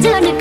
जाने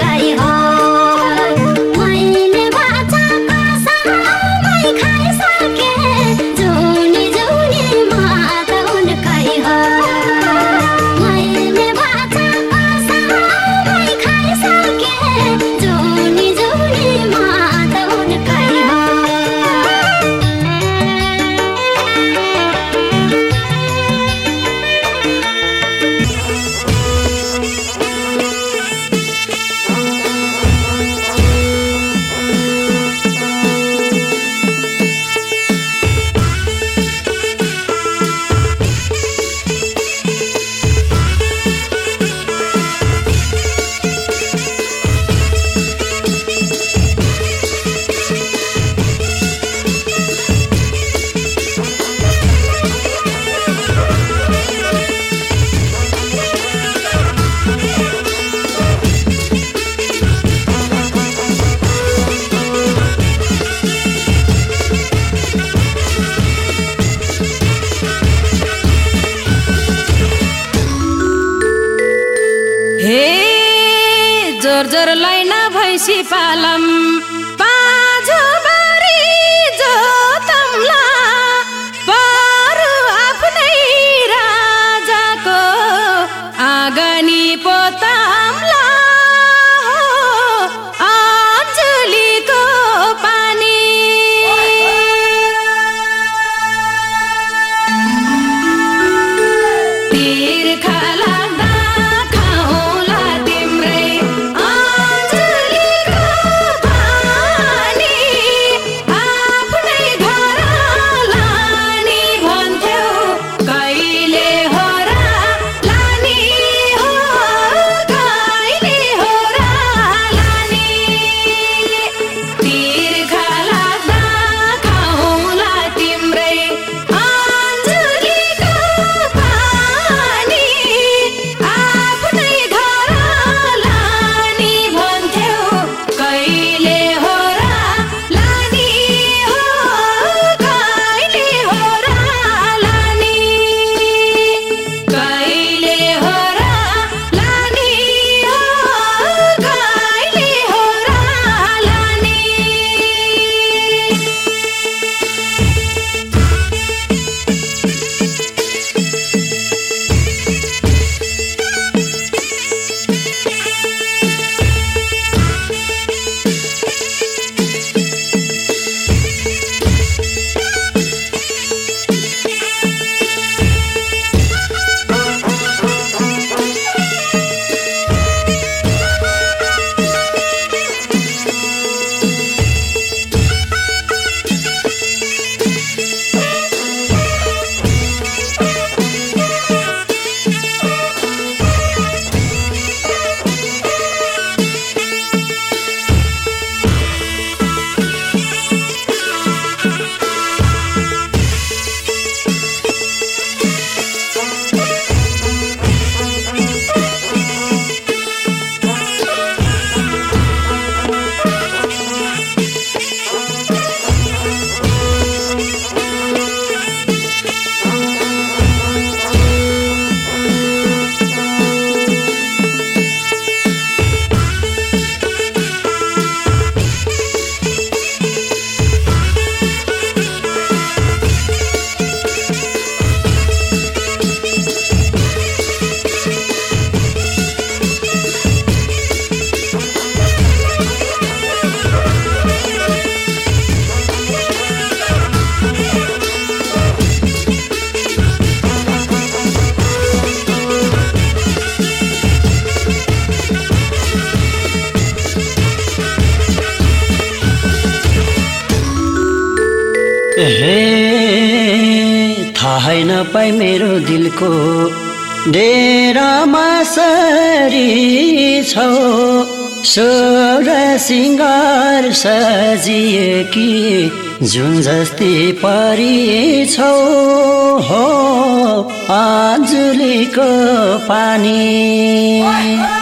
दिलको डेरामा सरी छौ। स्वर सिङ्गार सजिए कि जुन जस्तै परि छौ हो आजुलीको पानी।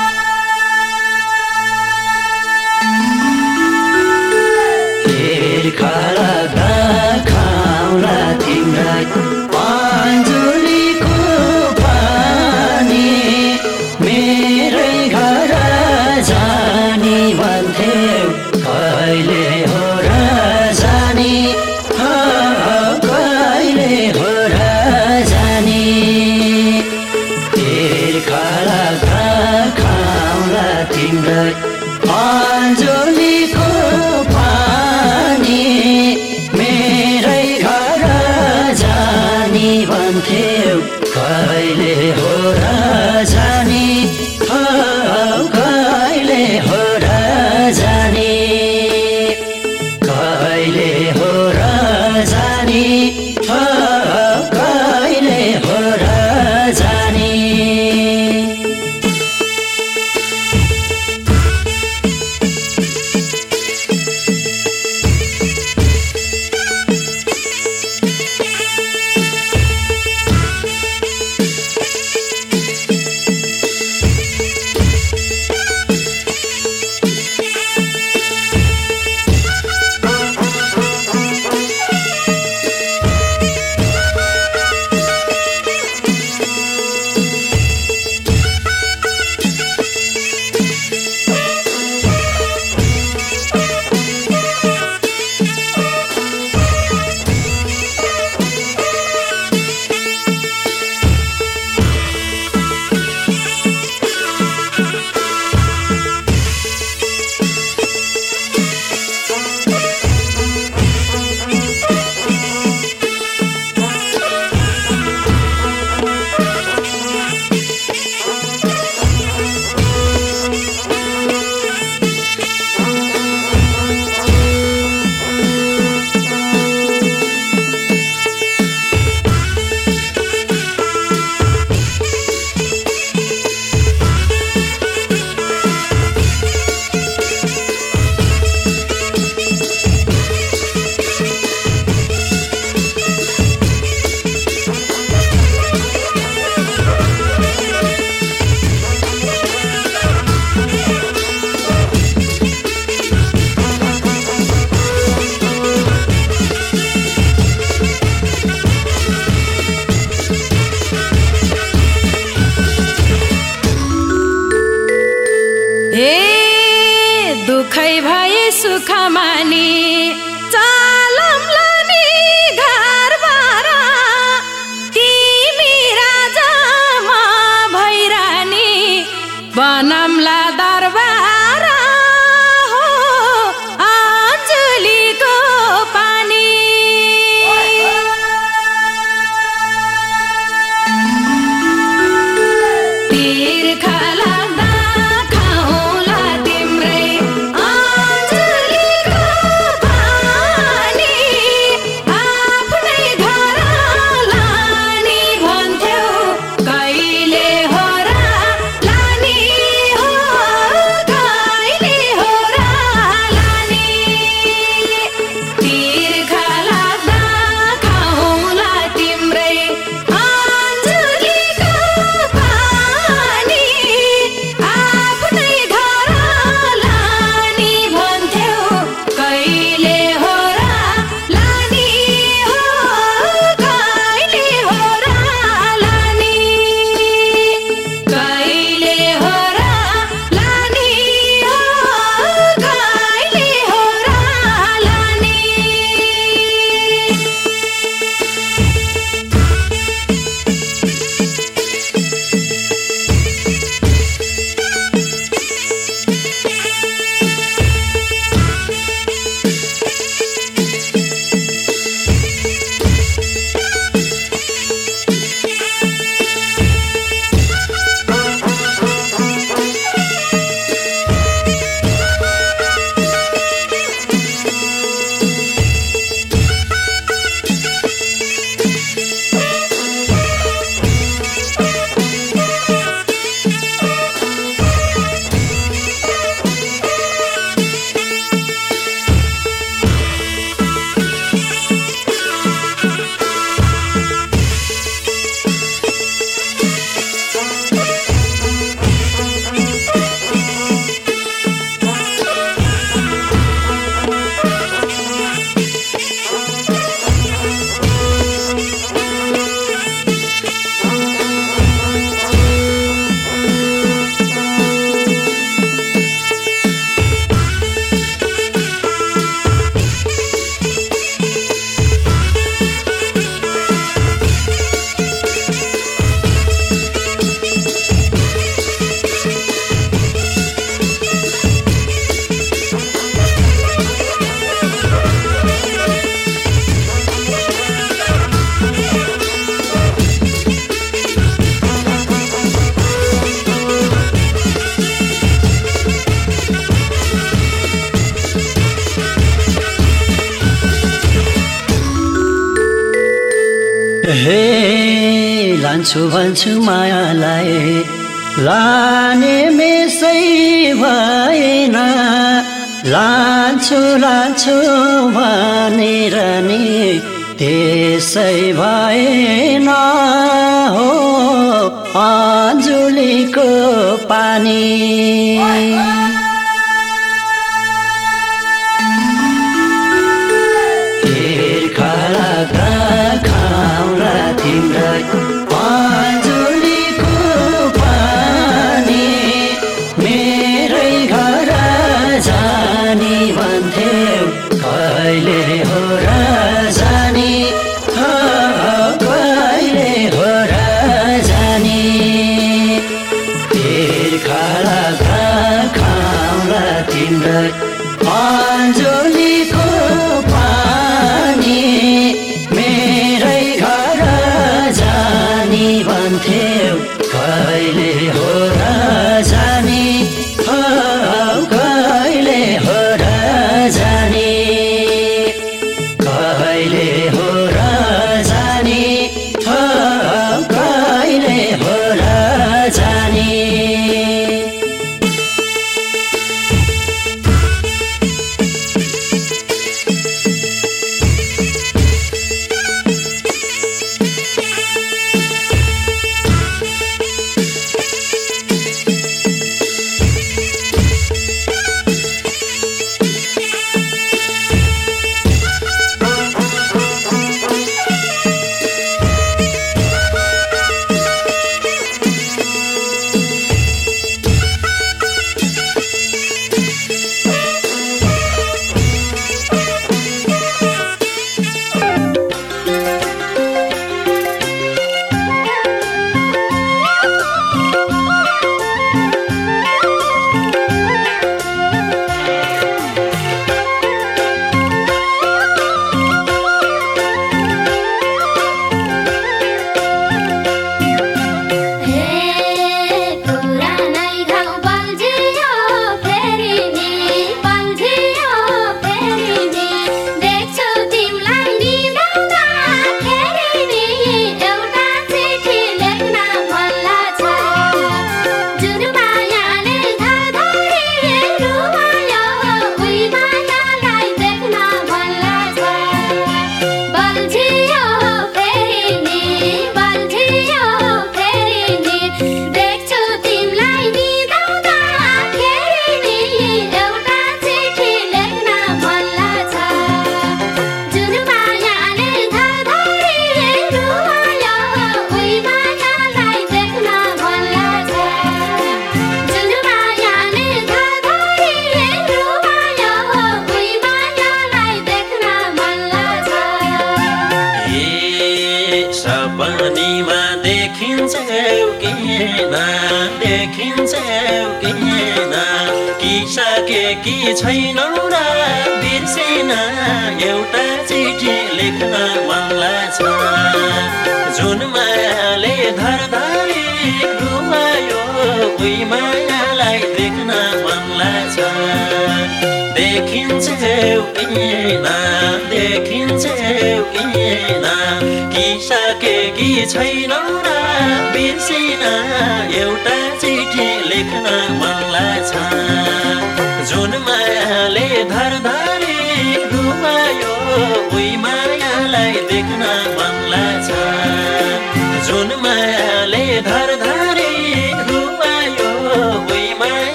खाउला तिम्रै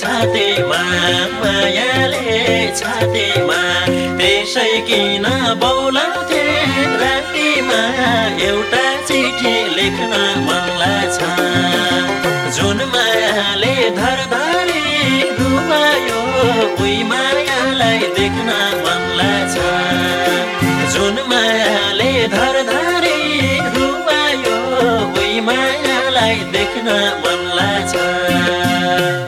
छातीमा मायाले छातीमा त्यसै किन बौलाउँथे? रातिमा एउटा चिठी लेख्न मनला छ। जुन मायाले धरधरी डुबायो उही मायालाई देख्न मनला छ। जुन मायाले धरधरी डुबायो उही मायालाई देख्न मनला छ।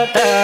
अब त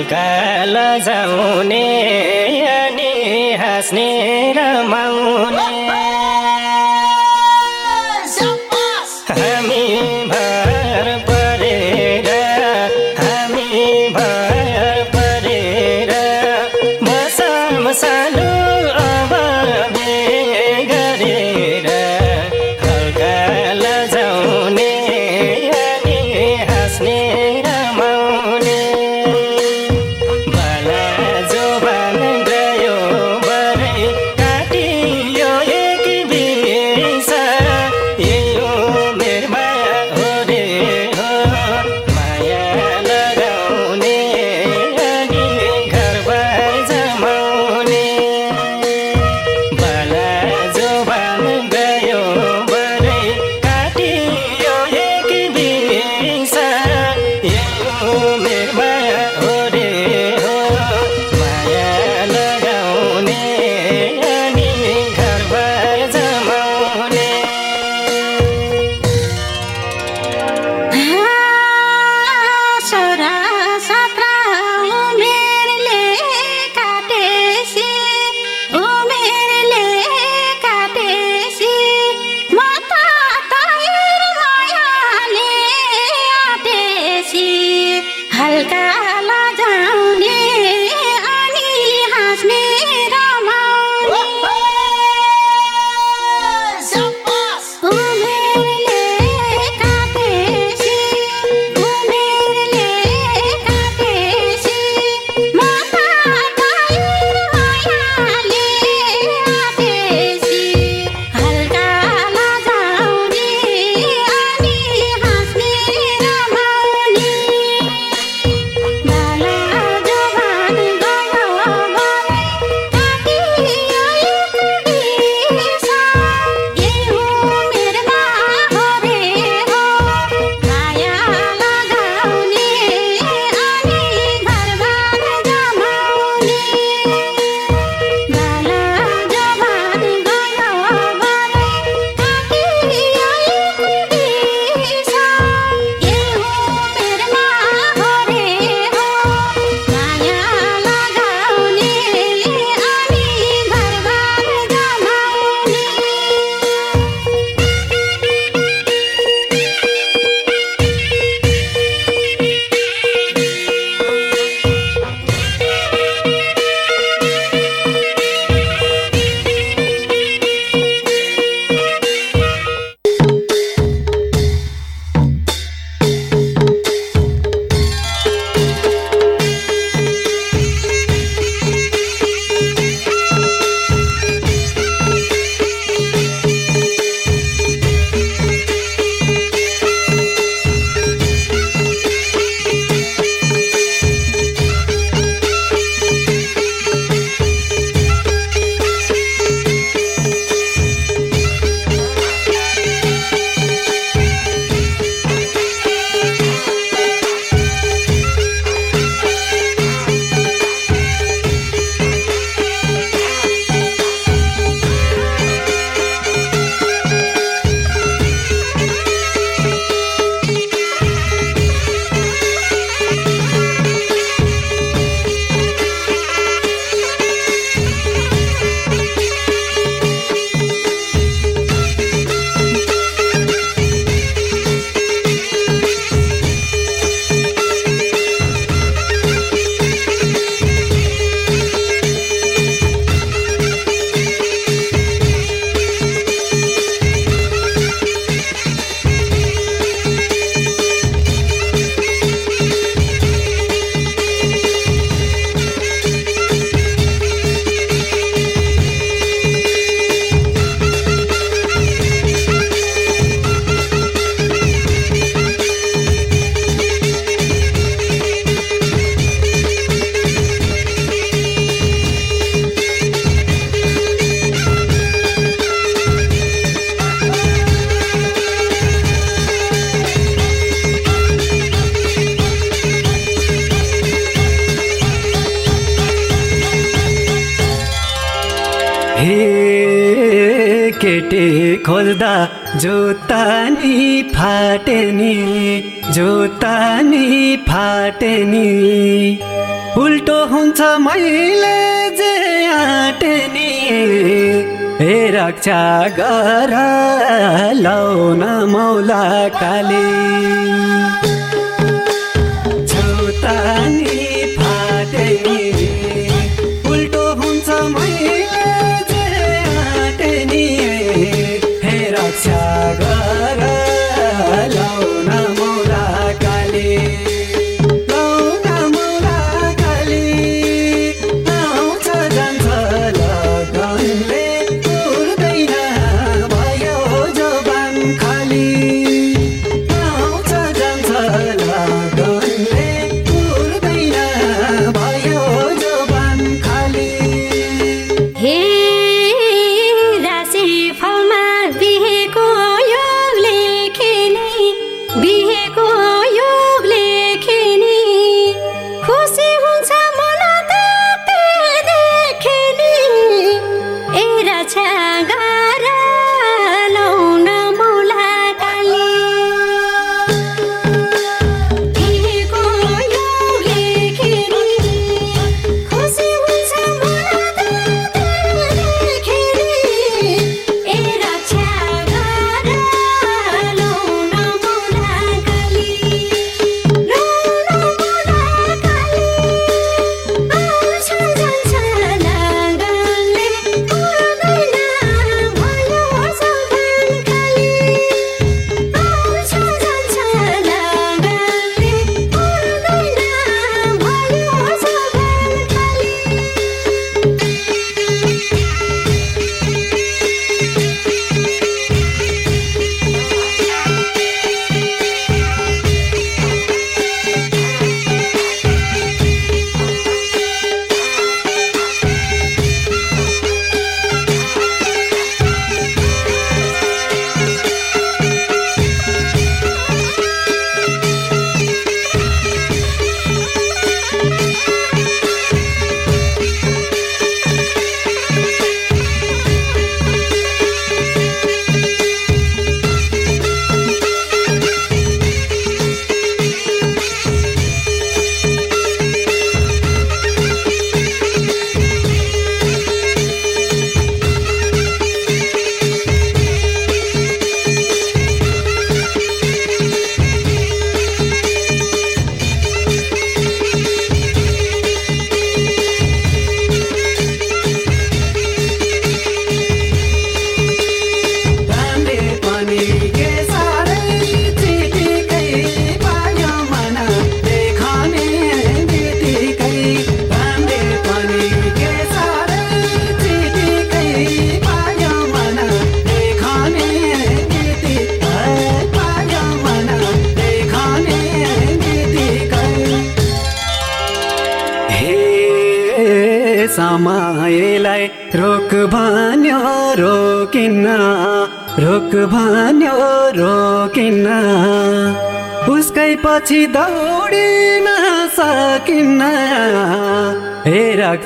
हल्का लजाउने अनि हाँस्ने रमाउने गर लाउन मौला काली।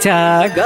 हे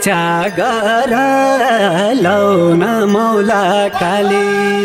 हे रक्षा गर लौ न मौला काली।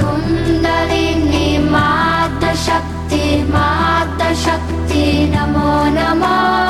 कुन्दरि मातशक्ति मातशक्ति नमो नमः।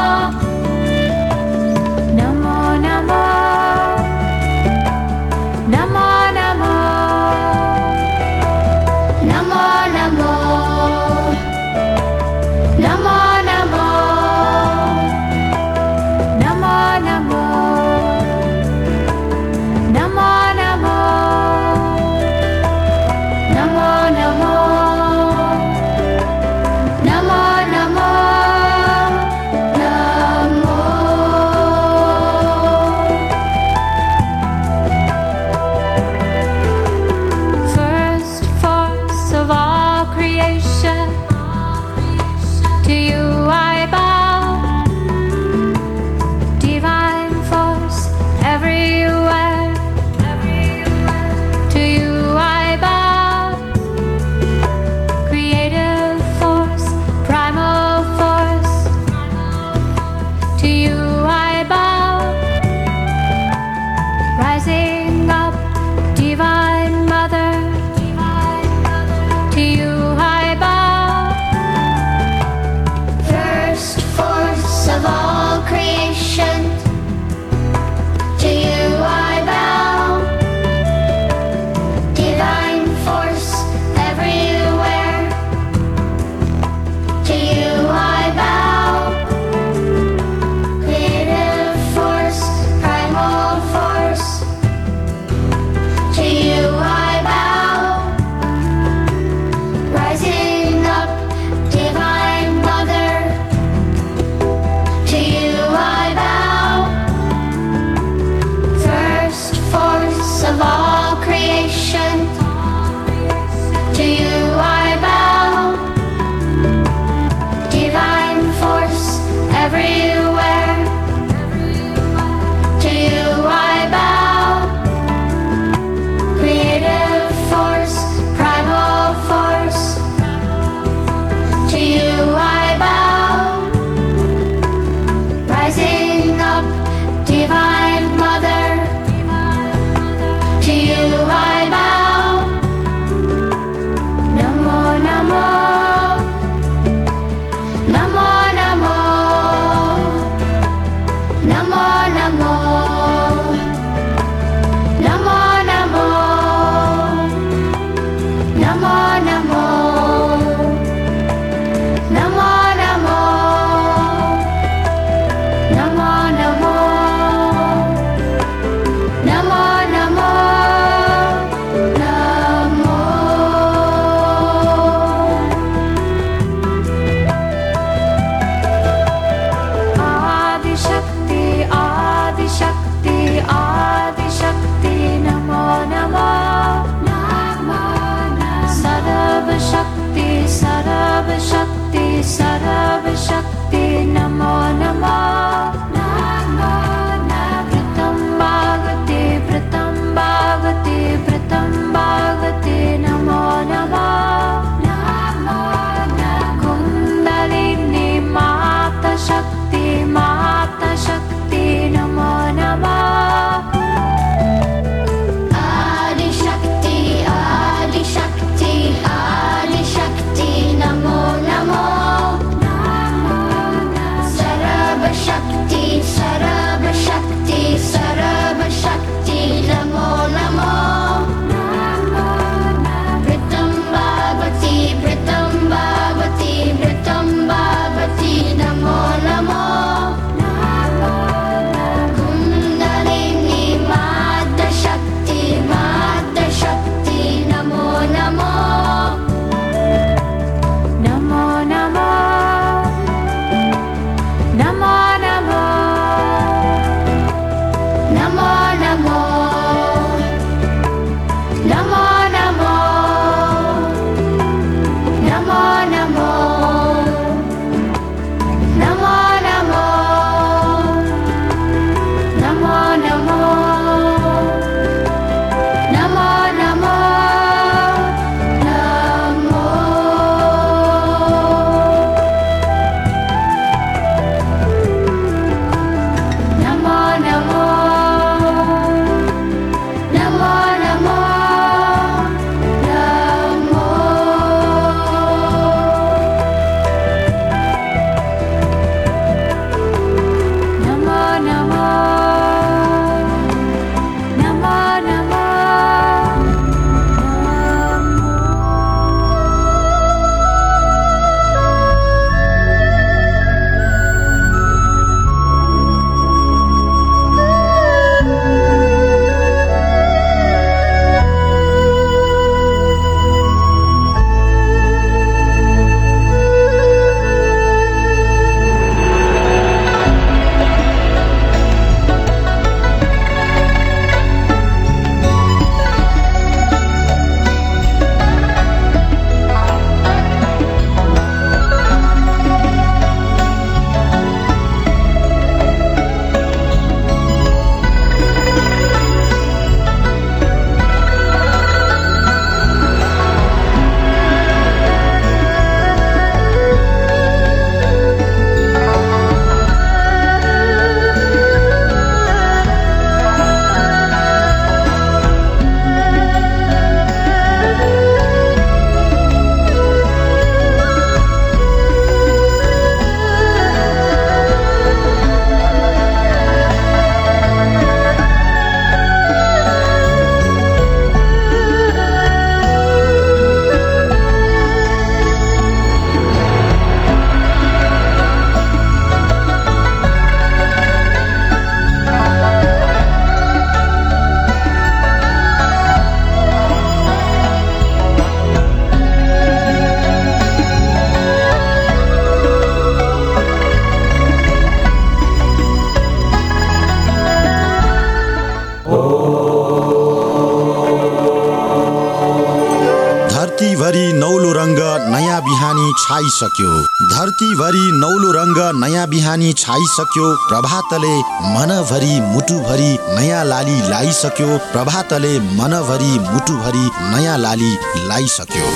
छाइसक्यो। धरतीभरि नौलो रङ्ग नयाँ बिहानी छाइसक्यो। प्रभातले मनभरि मुटुभरि नयाँ लाली लाइसक्यो। प्रभातले मनभरि मुटुभरि नयाँ लाली लाइसक्यो।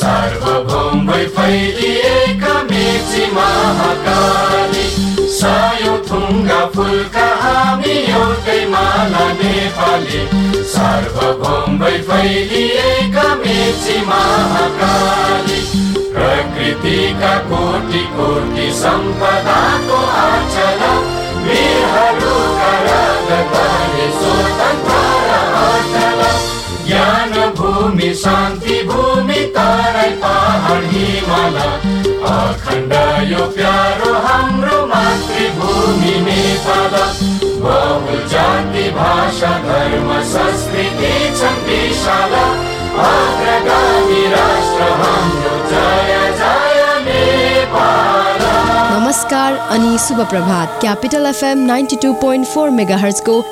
सार्वभौम फैलिएका मेची महाकाली। सयो थुङ्गा फुलका हामी एउटै माला नेपाली। सार्वभौम फैलिएका मेची महाकाली। प्रकृतिका कोटि कोटि सम्पदाको आचल ज्ञान भूमि शान्ति भूमि तराई पहाड हिमाल अखण्ड यो प्यारो हाम्रो मातृभूमि नेपाल बहु जाति भाषा धर्म संस्कृति छन् विशाल अग्रगामी राष्ट्र हाम्रो जय जय नेपाल नमस्कार अनि शुभ प्रभात। Capital FM ninety two point four mega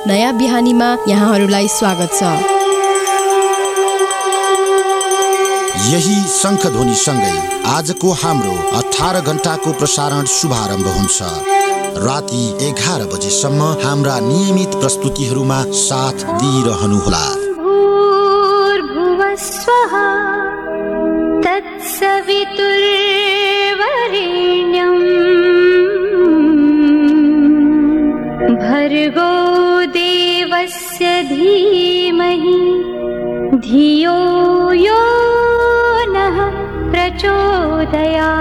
नयाँ बिहानीमा यहाँहरूलाई स्वागत छ। यही शङ्खध्वनि सँगै आजको हाम्रो अठार घण्टाको प्रसारण शुभारम्भ हुन्छ। राति एघार बजेसम्म हाम्रा नियमित प्रस्तुतिहरूमा साथ दिइरहनुहोला। भर्गो देवस्य धीमहि धियो यो प्रचोदयात्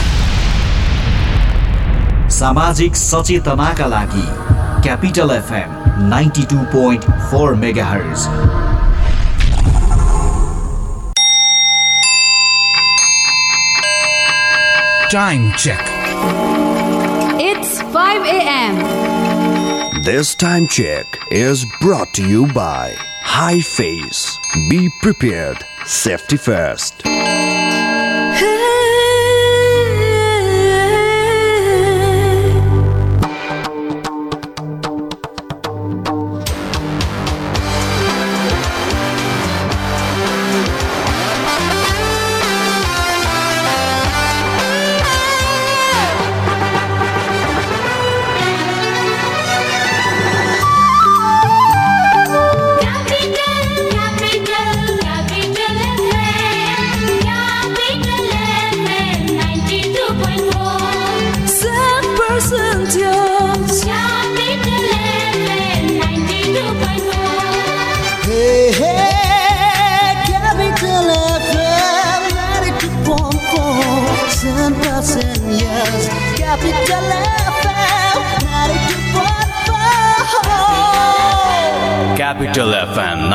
सामाजिक सचेतनाका लागि capital FM ninety two point four mega Time check. It's 5 a.m. This time check is brought to you by High Face. Be prepared. Safety first.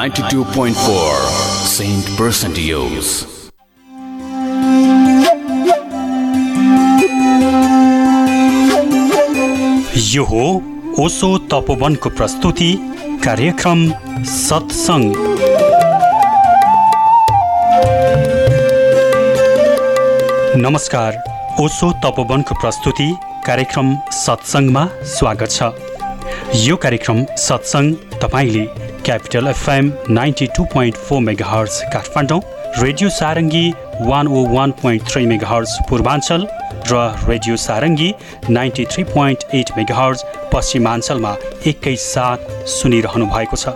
92.4 Saint Percentios. यो हो ओसो तपोवनको प्रस्तुति कार्यक्रम सत्सङ्ग नमस्कार ओसो तपोवनको प्रस्तुति कार्यक्रम सत्सङ्गमा स्वागत छ यो कार्यक्रम सत्सङ्ग तपाईँले capital FM ninety two point four mega hertz Kathmandu radio Sarangi one O one point three mega hertz Purwanchal र radio Sarangi ninety three point eight mega hertz पश्चिमाञ्चलमा एकैसाथ सुनिरहनु भएको छ।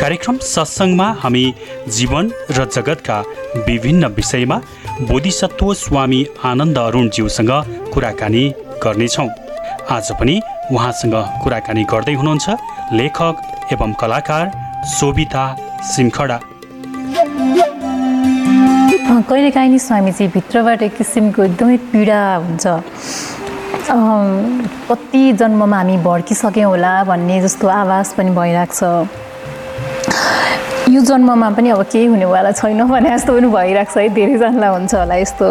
कार्यक्रम सत्सङ्गमा हामी जीवन र जगतका विभिन्न विषयमा बोधिसत्व स्वामी आनन्द अरुणज्यूसँग कुराकानी गर्नेछौँ। आज पनि उहाँसँग कुराकानी गर्दै हुनुहुन्छ लेखक एवं कलाकार शोभिता सिमखडा कहिलेकाहीँ नि स्वामीजी भित्रबाट एक किसिमको एकदमै पीडा हुन्छ। कति जन्ममा हामी भड्किसक्यौँ होला भन्ने जस्तो आवाज पनि भइरहेको छ यो जन्ममा पनि अब केही हुनेवाला छैन भने जस्तो पनि भइरहेको छ है धेरैजनालाई हुन्छ होला यस्तो।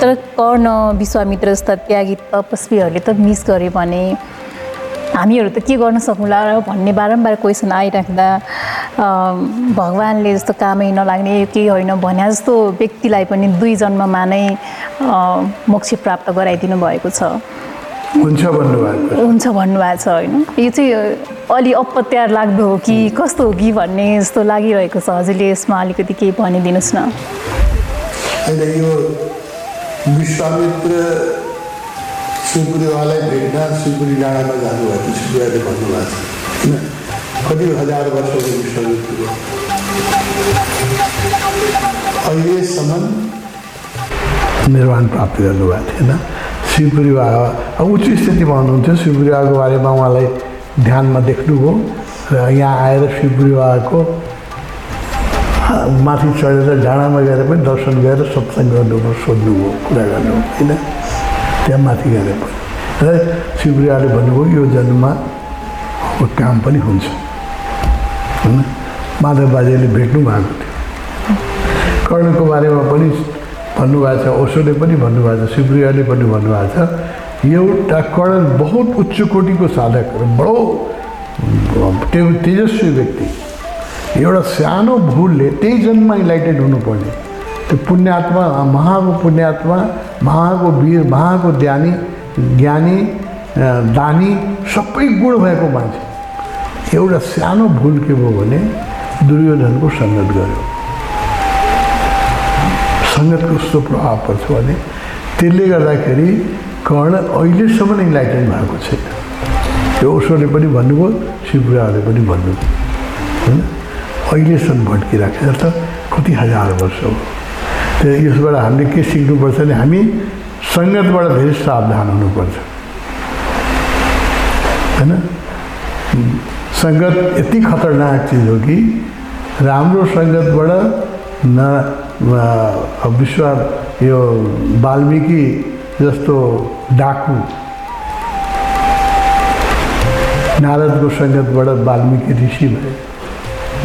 तर कर्ण विश्वामित्र जस्ता त्यागी तपस्वीहरूले त मिस गऱ्यो भने हामीहरू त के गर्न सकौँला र भन्ने बारम्बार क्वेसन आइराख्दा भगवान्ले जस्तो कामै नलाग्ने केही होइन भने जस्तो व्यक्तिलाई पनि दुई जन्ममा नै मोक्ष प्राप्त गराइदिनु भएको छ। हुन्छ भन्नुभएको हुन्छ भन्नुभएको छ होइन? यो चाहिँ अलि अपत्यार लाग्दो हो कि कस्तो हो कि भन्ने जस्तो लागिरहेको छ हजुरले यसमा अलिकति केही भनिदिनुहोस् न। यो विश्वामित्र शिवपुरीवालाई भेट्न शिवपुरी डाँडामा जानुभएको थियो। शिवपुरीले भन्नुभएको छ किन? कति हजार वर्षको विश्वामित्र अहिलेसम्म निर्वाण प्राप्त गर्नुभएको थिएन। शिवपुरी बाबा उच्च स्थितिमा हुनुहुन्थ्यो शिवपुरी बाबाको बारेमा उहाँलाई ध्यानमा देख्नुभयो र यहाँ आएर शिवपुरी बाबाको माथि चढेर डाँडामा गएर पनि दर्शन गरेर सत्सङ्ग गर्नुभयो सोध्नुभयो कुरा गर्नुभयो। होइन त्यहाँ माथि गएर र शिवप्रियाले भन्नुभयो यो जन्ममा काम पनि हुन्छ। होइन? माधव बाजेले भेट्नु भएको थियो। कर्णको बारेमा पनि भन्नुभएको छ ओसोले पनि भन्नुभएको छ शिवप्रियाले पनि भन्नुभएको छ। एउटा कर्ण बहुत उच्च कोटिको साधक र बडो तेजस्वी व्यक्ति। एउटा सानो भुलले त्यही जन्ममा इलाइटेड हुनुपर्ने। त्यो पुण्यात्मा महाको पुण्यात्मा महाको वीर महाको ज्ञानी ज्ञानी दानी सबै गुण भएको मान्छे एउटा सानो भुल के भयो भने दुर्योधनको सङ्गत गर्यो सङ्गतको कस्तो प्रभाव पर्छ भने त्यसले गर्दाखेरि कर्ण अहिलेसम्म इन्लाइटेन भएको छैन त्यो ओसोले पनि भन्नुभयो शिवपुराले पनि भन्नुभयो होइन अहिलेसम्म भड्किरहेको छ त कति हजार वर्ष हो त्यो यसबाट हामीले के सिक्नुपर्छ भने हामी सङ्गतबाट धेरै सावधान हुनुपर्छ होइन सङ्गत यति खतरनाक चिज हो कि राम्रो सङ्गतबाट न विश्व यो वाल्मिकी जस्तो डाकु नारदको सङ्गतबाट वाल्मिकी ऋषि भए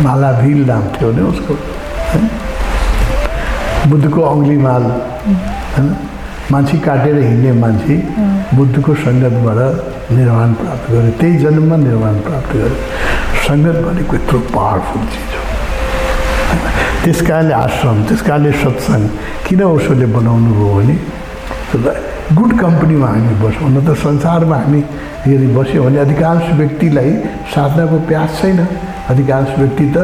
मालाभिल नाम थियो नि उसको है? बुद्धको औँलीमाल होइन मान्छे काटेर हिँड्ने मान्छे बुद्धको सङ्गतबाट निर्वाण प्राप्त गर्यो त्यही जन्ममा निर्वाण प्राप्त गर्यो सङ्गत भनेको यत्रो पावरफुल चिज हो? त्यस कारणले आश्रम त्यस कारणले सत्सङ्ग। किन उसोले बनाउनु भयो भने गुड कम्पनीमा हामी बसौँ न त संसारमा हामी यदि बस्यौँ भने अधिकांश व्यक्तिलाई साधनाको प्यास छैन। अधिकांश व्यक्ति त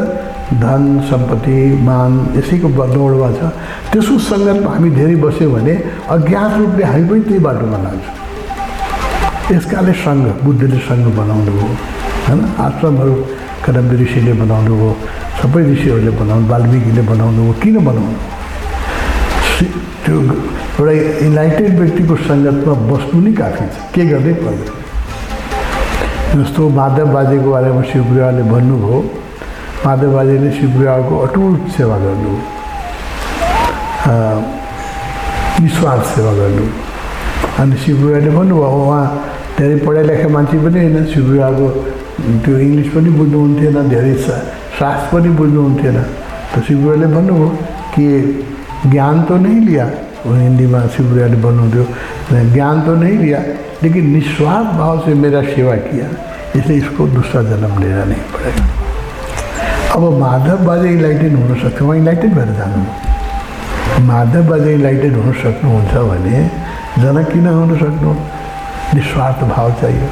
धन सम्पत्ति मान यसैको दौडमा छ। त्यसको सङ्गतमा हामी धेरै बस्यौँ भने अज्ञात रूपले हामी पनि त्यही बाटोमा लाग्छौँ। यस कारणले सङ्घ बुद्धले सङ्घ बनाउनु भयो होइन? आश्रमहरू कदम्बी ऋषिले बनाउनु भयो सबै ऋषिहरूले बनाउनु वाल्मिकीले बनाउनु भयो किन बनाउनु? त्यो एउटा इन्लाइटेड व्यक्तिको सङ्गतमा बस्नु नै काफी छ। के गर्दै पर्दैन जस्तो माधव बाजेको बारेमा शिवप्रियाले भन्नुभयो माधव बाजेले शिवप्रियाको अटुट सेवा गर्नुभयो अ, निस्वार्थ सेवा गर्नु अनि शिवप्रियाले भन्नुभयो उहाँ धेरै पढाइ लेखा मान्छे पनि होइन शिवप्रियाको त्यो इङ्ग्लिस पनि बुझ्नुहुन्थेन धेरै सा शास्त्र पनि बुझ्नुहुन्थेन त शिवले भन्नुभयो कि ज्ञान तो नहीं लिया वो हिंदीमा शिवले भन्नुहुन्थ्यो ज्ञान तो नहीं लिया लेकिन निस्वार्थ भाव से मेरा सेवा किया इसलिए इसको दूसरा जन्म लेना नहीं पड़ेगा अब माधव बाजे इन्लाइटेड हुनसक्छ उहाँ इन्लाइटेड भएर जानु माधव बाजे इन्लाइटेड हुन सक्नुहुन्छ भने जनक किन हुन सक्नु? निस्वार्थ भाव चाहियो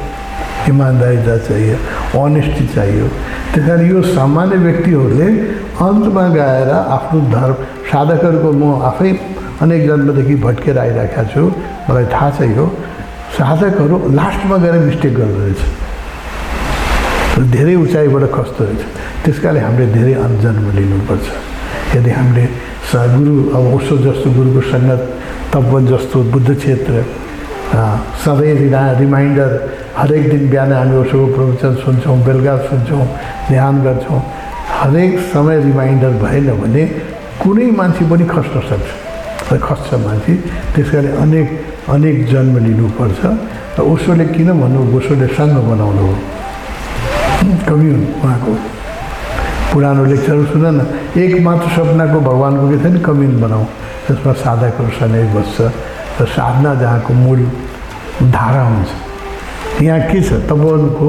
इमान्दारिता चाहियो अनेस्टी चाहियो। त्यस कारण यो सामान्य व्यक्तिहरूले अन्तमा गएर आफ्नो धर्म साधकहरूको म आफै अनेक जन्मदेखि भट्केर आइरहेको छु मलाई थाहा छ यो साधकहरू लास्टमा गएर मिस्टेक गर्दो रहेछ। धेरै उचाइबाट खस्दो रहेछ। त्यस कारणले हामीले धेरै जन्म लिनुपर्छ। यदि हामीले स गुरु अब ओसो जस्तो गुरुको सङ्गत तब्बन जस्तो बुद्ध क्षेत्र सधैँ रिना रिमाइन्डर हरेक दिन बिहान हामी ओसोको प्रवचन सुन्छौँ बेलुका सुन्छौँ ध्यान गर्छौँ। हरेक समय रिमाइन्डर भएन भने कुनै मान्छे पनि खस्न सक्छ। र खस्छ मान्छे त्यस कारण अनेक अनेक जन्म लिनुपर्छ। र ओसोले किन भन्नु ओसोले सङ्घ बनाउनु हो? कवि उहाँको। पुरानो लेक्चरहरू सुन न। एक मात्र सपनाको भगवान्को के छ नि? कम्युन बनाऊ। त्यसमा साधकहरू सँगै बस्छ। र साधना जहाँको मूल धारा हुन्छ। यहाँ के छ? तपाईँहरूको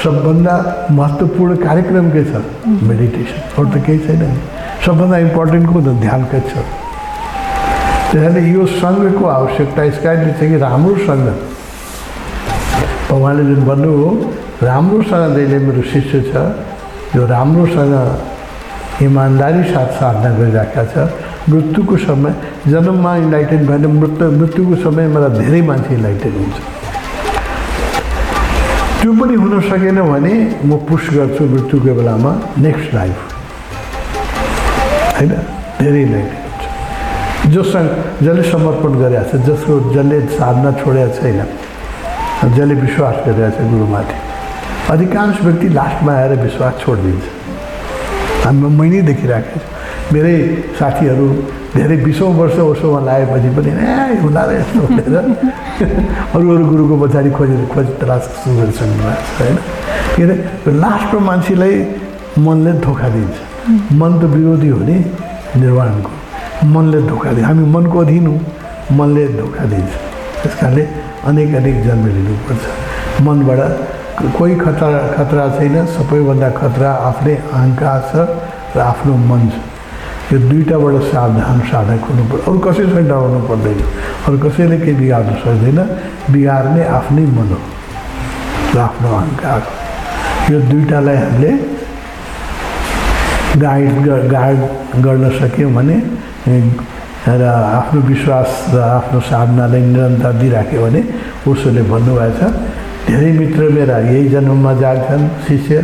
सबभन्दा महत्त्वपूर्ण कार्यक्रम के छ? मेडिटेसन। अरू त केही छैन नि। सबभन्दा इम्पोर्टेन्ट को त ध्यानकै छ? त्यसैले यो सङ्घको आवश्यकता यस कारणले छ कि राम्रो सङ्घ उहाँले जुन भन्नुभयो राम्रोसँग जहिले मेरो शिष्य छ जो राम्रोसँग इमान्दारी साथ साधना गरिरहेका छ। मृत्युको समय जन्ममा इन्लाइटेड भएन मृत्यु मृत्युको समय मलाई धेरै मान्छे इन्लाइटेड हुन्छ। त्यो पनि हुन सकेन भने म पुस गर्छु मृत्युको बेलामा नेक्स्ट लाइफ होइन? धेरै इन्लाइटेड हुन्छ। जोसँग जसले समर्पण गरेका छ जसको जसले साधना छोडेको छैन जसले विश्वास गरिरहेको छ गुरुमाथि। अधिकांश व्यक्ति लास्टमा आएर विश्वास छोडिदिन्छ। हामी मैले देखिरहेको छु। मेरै साथीहरू धेरै बिसौँ वर्ष उसोमा लागेपछि पनि ए हुँदा र यस्तो भनेर अरू अरू गुरुको पछाडि खोजेर खोज तलास छ होइन? के अरे लास्टमा मान्छेलाई मनले धोका दिन्छ। मन त विरोधी हो नि निर्वाणको। मनले धोका दिन्छ। हामी मनको अधीन हौँ मनले धोका दिन्छ। त्यस कारणले अनेक अनेक जन्म लिनुपर्छ मनबाट कोही खतरा खतरा छैन सबैभन्दा खतरा आफ्नै अहङ्कार छ र आफ्नो मन छ। यो दुइटाबाट सावधान साधक हुनु पर्छ अरू कसैसँग डराउनु पर्दैन। अरू कसैले केही बिगार्नु सक्दैन। बिगार्ने आफ्नै मन हो र आफ्नो अहङ्कार यो दुइटालाई हामीले गाइड गाइड गर्न सक्यौँ भने र आफ्नो विश्वास र आफ्नो साधनालाई निरन्तर दिइराख्यो भने उसोले छ धेरै मित्र मेरा यही जन्ममा जान्छन् शिष्य।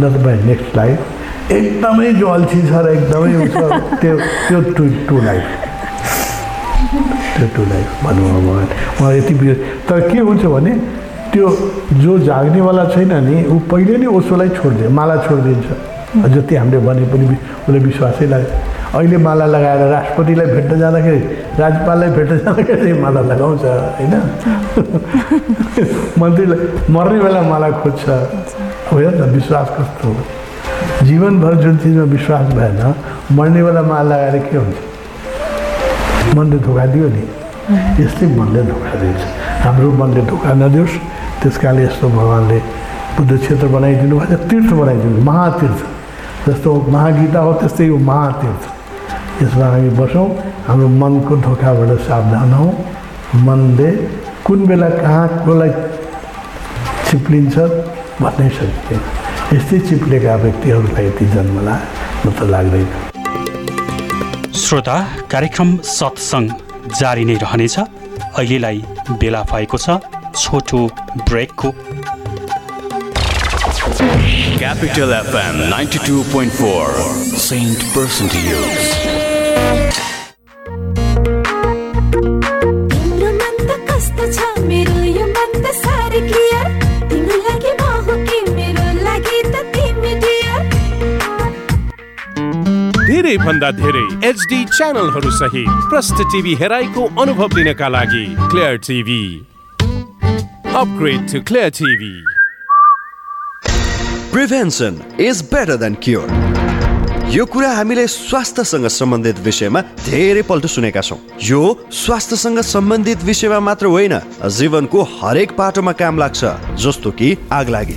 न त भाइ नेक्स्ट लाइफ एकदमै जो अल्छी छ र एकदमै उ छ। त्यो त्यो टु टु लाइफ त्यो टु लाइफ भन्नुभयो भगवान्। उहाँ यति तर के हुन्छ भने त्यो जो जाग्नेवाला छैन नि ऊ पहिले नै ओसोलाई छोडिदियो माला छोडिदिन्छ। जति हामीले भने पनि उसले विश्वासै लाग्यो अहिले माला लगाएर राष्ट्रपतिलाई भेट्न जाँदाखेरि राज्यपाललाई भेट्न जाँदाखेरि माला लगाउँछ होइन? मन्त्रीलाई मर्ने बेला माला खोज्छ। हो न? विश्वास कस्तो हो? जीवनभर जुन चिजमा विश्वास भएन मर्ने बेला माला लगाएर के हुन्छ? मनले धोका दियो नि। यस्तै मनले धोका दिन्छ हाम्रो मनले धोका नदियोस्। त्यस कारणले यस्तो भगवान्ले बुद्ध क्षेत्र बनाइदिनु भएको तीर्थ बनाइदिनु महातीर्थ। जस्तो महागीता हो त्यस्तै यो महातीर्थ। यसमा हामी बसौँ। हाम्रो मनको धोकाबाट सावधान हौँ। मनले कुन बेला कहाँ कसलाई चिप्लिन्छ भन्नै सकिँदैन यस्तै चिप्लेका व्यक्तिहरूलाई यति जन्मला म त लाग्दैन। श्रोता कार्यक्रम सत्सङ्ग जारी नै रहनेछ। अहिलेलाई बेला भएको छ छोटो ब्रेकको। Capital FM 92.4 Saint Person to use. धेरै भन्दा धेरै एचडी च्यानलहरू सहित प्रष्ट टिभी हेराइको अनुभव लिनका लागि clear TV upgrade to clear TV prevention is better than cure यो कुरा हामीले स्वास्थ्यसँग सम्बन्धित विषयमा धेरैपल्ट सुनेका छौँ। यो स्वास्थ्यसँग सम्बन्धित विषयमा मात्र होइन जीवनको हरेक पाटोमा काम लाग्छ जस्तो कि आग लागे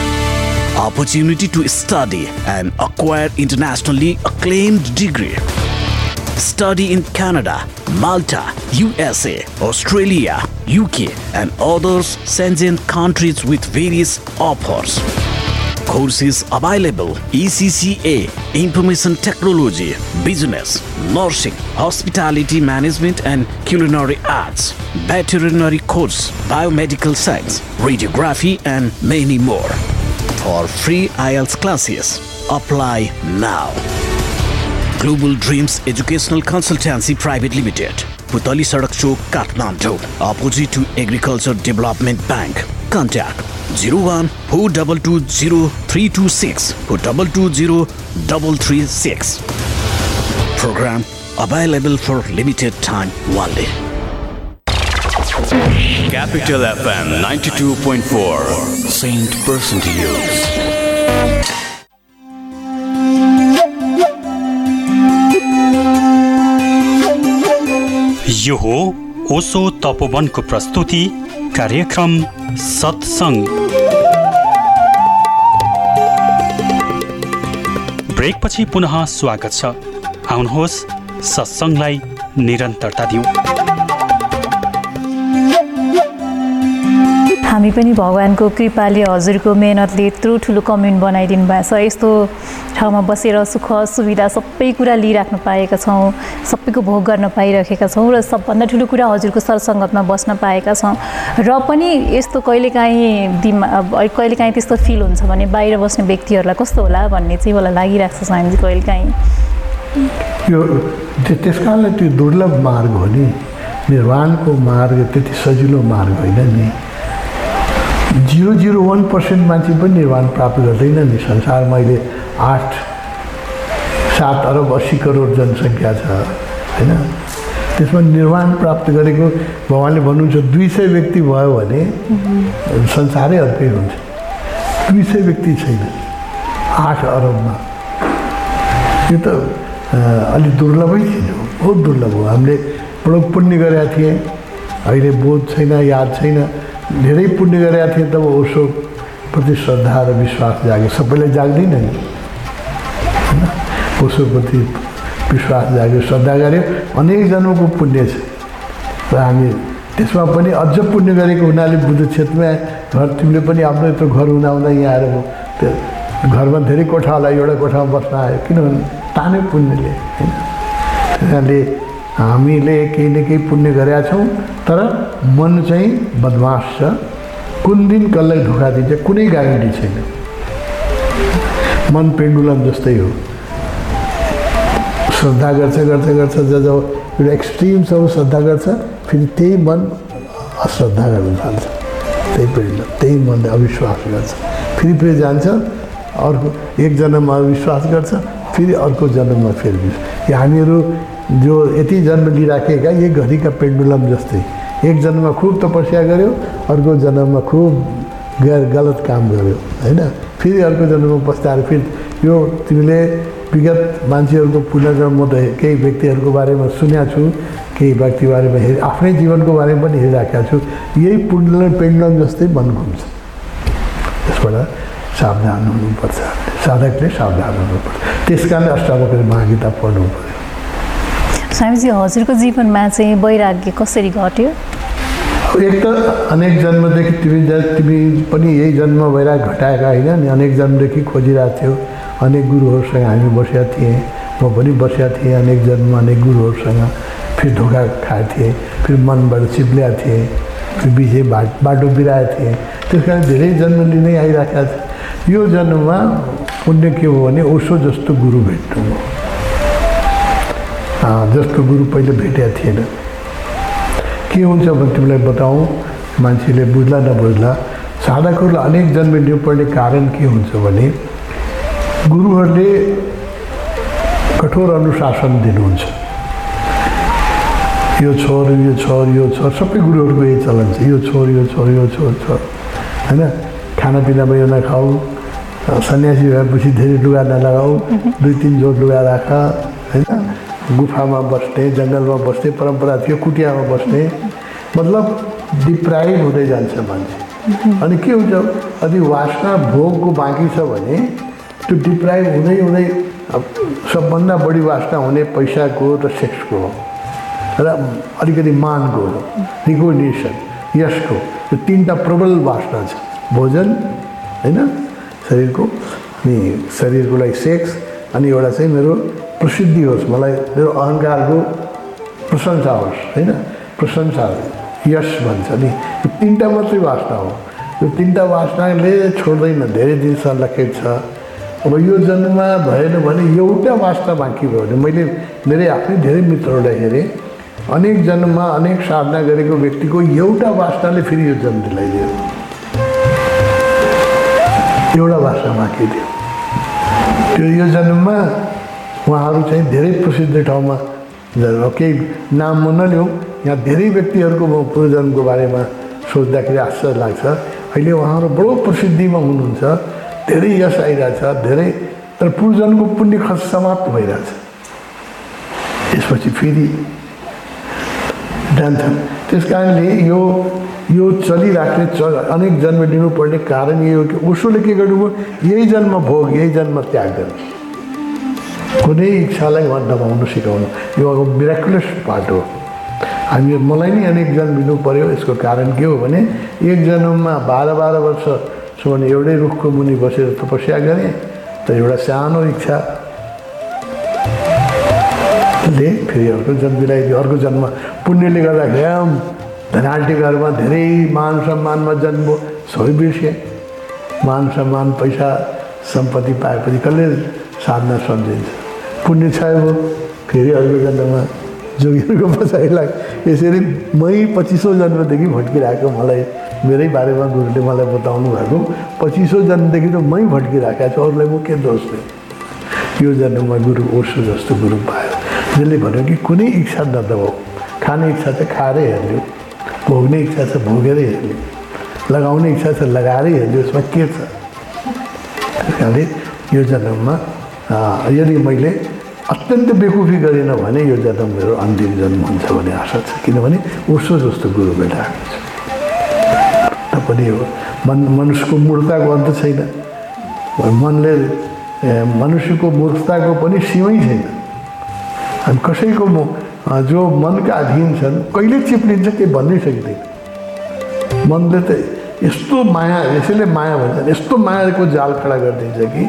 Opportunity to study and acquire internationally acclaimed degree. Study in Canada, Malta, USA, Australia, UK, and others Shenzhen countries with various offers. Courses available ECCA, Information Technology, Business, Nursing, Hospitality Management and Culinary Arts, Veterinary Course, Biomedical Science, Radiography, and many more. For free IELTS classes, apply now. Global Dreams Educational Consultancy Private Limited, Putali Sadak Chowk, Kathmandu, opposite to Agriculture Development Bank. Contact 01 4220 326 4220 336. Program available for limited time only. Capital FM 92.4 Saint Person to Use. यो हो ओसो तपोवनको प्रस्तुति कार्यक्रम सत्सङ्ग। ब्रेकपछि पुनः स्वागत छ। आउनुहोस् सत्सङ्गलाई निरन्तरता दिउँ। हामी पनि भगवान्को कृपाले हजुरको मेहनतले यत्रो ठुलो कम्युन बनाइदिनु भएको छ। यस्तो ठाउँमा बसेर सुख सुविधा सबै कुरा लिइराख्नु पाएका छौँ सबैको भोग गर्न पाइरहेका छौँ र सबभन्दा ठुलो कुरा हजुरको सरसङ्गतमा बस्न पाएका छौँ। र पनि यस्तो कहिलेकाहीँ दिमा कहिलेकाहीँ त्यस्तो फिल हुन्छ भने बाहिर बस्ने व्यक्तिहरूलाई कस्तो होला भन्ने चाहिँ मलाई लागिरहेको छ हामी कहिलेकाहीँ। यो त्य- त्यस कारणले त्यो दुर्लभ मार्ग हो नि। निर्वाणको मार्ग त्यति सजिलो मार्ग होइन नि। जिरो जिरो वान पर्सेन्ट मान्छे पनि निर्वाण प्राप्त गर्दैन नि संसारमा अहिले आठ सात अरब अस्सी करोड जनसङ्ख्या छ होइन? त्यसमा निर्वाण प्राप्त गरेको भगवान्ले भन्नुहुन्छ दुई सय व्यक्ति भयो भने संसारै अर्कै हुन्छ। दुई सय व्यक्ति छैन आठ अरबमा। यो त अलिक दुर्लभै चिज हो बहुत दुर्लभ हो। हामीले बडो पुण्य गरेका थिएँ अहिले बोध छैन याद छैन। धेरै पुण्य गरेका थिएँ तब ओसो प्रति श्रद्धा र विश्वास जाग्यो सबैलाई जाग्दैन नि। होइन? ओसोप्रति विश्वास जाग्यो श्रद्धा गऱ्यो अनेक जन्मको पुण्य छ। र हामी त्यसमा पनि अझ पुण्य गरेको हुनाले बुद्ध क्षेत्रमा घर तिमीले पनि आफ्नो यत्रो घर हुँदाहुँदा यहाँ आएर त्यो घरमा धेरै कोठा होला एउटा कोठामा बस्न आयो। किनभने तान्यो पुण्यले। होइन? त्यस कारणले हामीले केही न केही पुण्य गरेका छौँ तर मन चाहिँ बदमास छ। कुन दिन कसलाई धोका दिन्छ कुनै ग्यारेन्टी छैन। मन पेन्डुलम जस्तै हो। श्रद्धा गर्छ गर्छ गर्छ जब जब एउटा एक्सट्रिमसम्म श्रद्धा गर्छ फेरि त्यही मन अश्रद्धा गर्न थाल्छ। त्यही पेन्डुलम त्यही मनले अविश्वास गर्छ। फेरि फेरि जान्छ अर्को एक जन्ममा विश्वास गर्छ फेरि अर्को जन्ममा फेरि। हामीहरू जो यति जन्म लिइराखेका यही घडीका पेन्डुलम जस्तै। एक जन्ममा खुब तपस्या गऱ्यो अर्को जन्ममा खुब गैर गलत काम गर्यो होइन? फेरि अर्को जन्ममा पस्ताएर फेरि यो तिमीले विगत मान्छेहरूको पुनर्जन्म त केही व्यक्तिहरूको बारेमा सुनेको छु केही व्यक्ति बारेमा हेरि आफ्नै जीवनको बारेमा पनि हेरिराखेको छु। यही पुण्डलन पेन्डलम जस्तै मन घुम्छ त्यसबाट सावधान हुनुपर्छ। साधकले सावधान हुनुपर्छ। त्यस कारण अष्टावक्र महागीता पढ्नु पऱ्यो स्वामीजी हजुरको जीवनमा चाहिँ वैराग्य कसरी घट्यो? एक त अनेक जन्मदेखि तिमी तिमी पनि यही जन्म भइरहेको घटाएका होइन नि। अनेक जन्मदेखि खोजिरहेको थियो। अनेक गुरुहरूसँग हामी बसेका थिएँ। म पनि बसेका थिएँ अनेक जन्म अनेक गुरुहरूसँग। फेरि धोका खाएको थिएँ। फेरि मनबाट चिप्ल्याएको थिएँ। फेरि बिचे बाट बाटो बिराएको थिएँ। त्यस कारण धेरै जन्म लिँदै आइरहेका थिएँ। यो जन्ममा पुण्य के हो भने ओसो जस्तो गुरु भेट्नु जस्तो गुरु पहिले भेटेका थिएन। के हुन्छ भने तिमीलाई बताउँ? मान्छेले बुझ्ला नबुझ्ला। साधकहरूलाई अनेक जन्म लिनुपर्ने कारण के हुन्छ भने गुरुहरूले कठोर अनुशासन दिनुहुन्छ। यो छोर यो छोर यो छोर सबै गुरुहरूको यही चलन छ। यो छोर यो छोर यो छोर छोर। होइन? खानापिनामा यो नखाऊ। सन्यासी भएपछि धेरै लुगा नलगाऊ। दुई तिन जोड लुगा राख। होइन? गुफामा बस्ने जङ्गलमा बस्ने परम्परा थियो कुटियामा बस्ने मतलब डिप्राइभ हुँदै जान्छ मान्छे। अनि के हुन्छ यदि वासना भोगको बाँकी छ भने त्यो डिप्राइभ हुँदै हुँदै सबभन्दा बढी वासना हुने पैसाको र सेक्सको हो। र अलिकति मानको रिकोग्नेसन यशको यो तिनवटा प्रबल वासना छ। भोजन होइन शरीरको अनि शरीरको लागि सेक्स अनि एउटा चाहिँ मेरो प्रसिद्धि होस्। मलाई मेरो अहङ्कारको प्रशंसा होस् होइन? प्रशंसा यश भन्छ नि। यो तिनवटा मात्रै वासना हो। यो तिनवटा वासनाले छोड्दैन धेरै दिनसम्म लखेट छ। अब यो जन्ममा भएन भने एउटा वासना बाँकी भयो भने मैले मेरै आफ्नै धेरै मित्रहरूलाई हेरेँ। अनेक जन्ममा अनेक साधना गरेको व्यक्तिको एउटा वासनाले फेरि यो जन्म दिलाइदियो। एउटा वासना बाँकी थियो। त्यो यो जन्ममा उहाँहरू चाहिँ धेरै प्रसिद्ध ठाउँमा केही नाम म नलिउँ। यहाँ धेरै व्यक्तिहरूको म पूर्वजन्मको बारेमा सोच्दाखेरि आश्चर्य लाग्छ। अहिले उहाँहरू बडो प्रसिद्धिमा हुनुहुन्छ। धेरै यस आइरहेछ। धेरै तर पूर्वजन्मको पुण्य खर्च समाप्त भइरहेछ। त्यसपछि फेरि जान्छन्। त्यस कारणले यो यो चलिराख्ने च अनेक जन्म लिनुपर्ने कारण यही हो कि उसोले के गर्नुभयो? यही जन्म भोग यही जन्म त्याग गर्नु। कुनै इच्छालाई उहाँ दबाउनु सिकाउनु यो अब मिराकुलस पार्ट हो हामी मलाई नै अनेक जन्म लिनु पऱ्यो यसको कारण के हो भने एक जन्ममा बाह्र बाह्र वर्षसम्म एउटै रुखको मुनि बसेर तपस्या गरेँ त एउटा सानो इच्छा ले फेरि अर्को जन्म दिलाइदियो अर्को जन्म पुण्यले गर्दाखेरि धनाल्टी घरमा धेरै मान सम्मानमा जन्म सबै बिर्से मान सम्मान पैसा सम्पत्ति पाएपछि कसले साधना सम्झिन्छ पुण्य छ हो फेरि अर्को जन्ममा जोगीहरूको पछाडि लाग यसरी मै पच्चिसौँ जन्मदेखि भट्किरहेको मलाई मेरै बारेमा गुरुले मलाई बताउनु भएको। पच्चिसौँ जन्मदेखि त मै भट्किरहेको छु अरूलाई म के दोष दिउँ यो जन्ममा गुरु ओर्सो जस्तो गुरु पायो। जसले भन्यो कि कुनै इच्छा नदबाऊ खाने इच्छा चाहिँ खाएरै हेर्ने भोग्ने इच्छा छ भोगेरै हेर्ने लगाउने इच्छा छ लगाएरै हेर्ने यसमा के छ? त्यस कारणले यो जन्ममा यदि मैले अत्यन्त बेकुफी गरिनँ भने यो जन्म मेरो अन्तिम जन्म हुन्छ भन्ने आशा छ। किनभने उसो जस्तो गुरु भेटाएको छ। पनि हो मन मनुष्यको मूर्खताको अन्त छैन। मनले मनुष्यको मूर्खताको पनि सीमै छैन। अनि कसैको जो मनका अधीन छन् कहिले चिप्लिन्छ केही भन्नै सकिँदैन। मनले त यस्तो माया यसैले माया भन्छ यस्तो मायाको जाल खडा गरिदिन्छ कि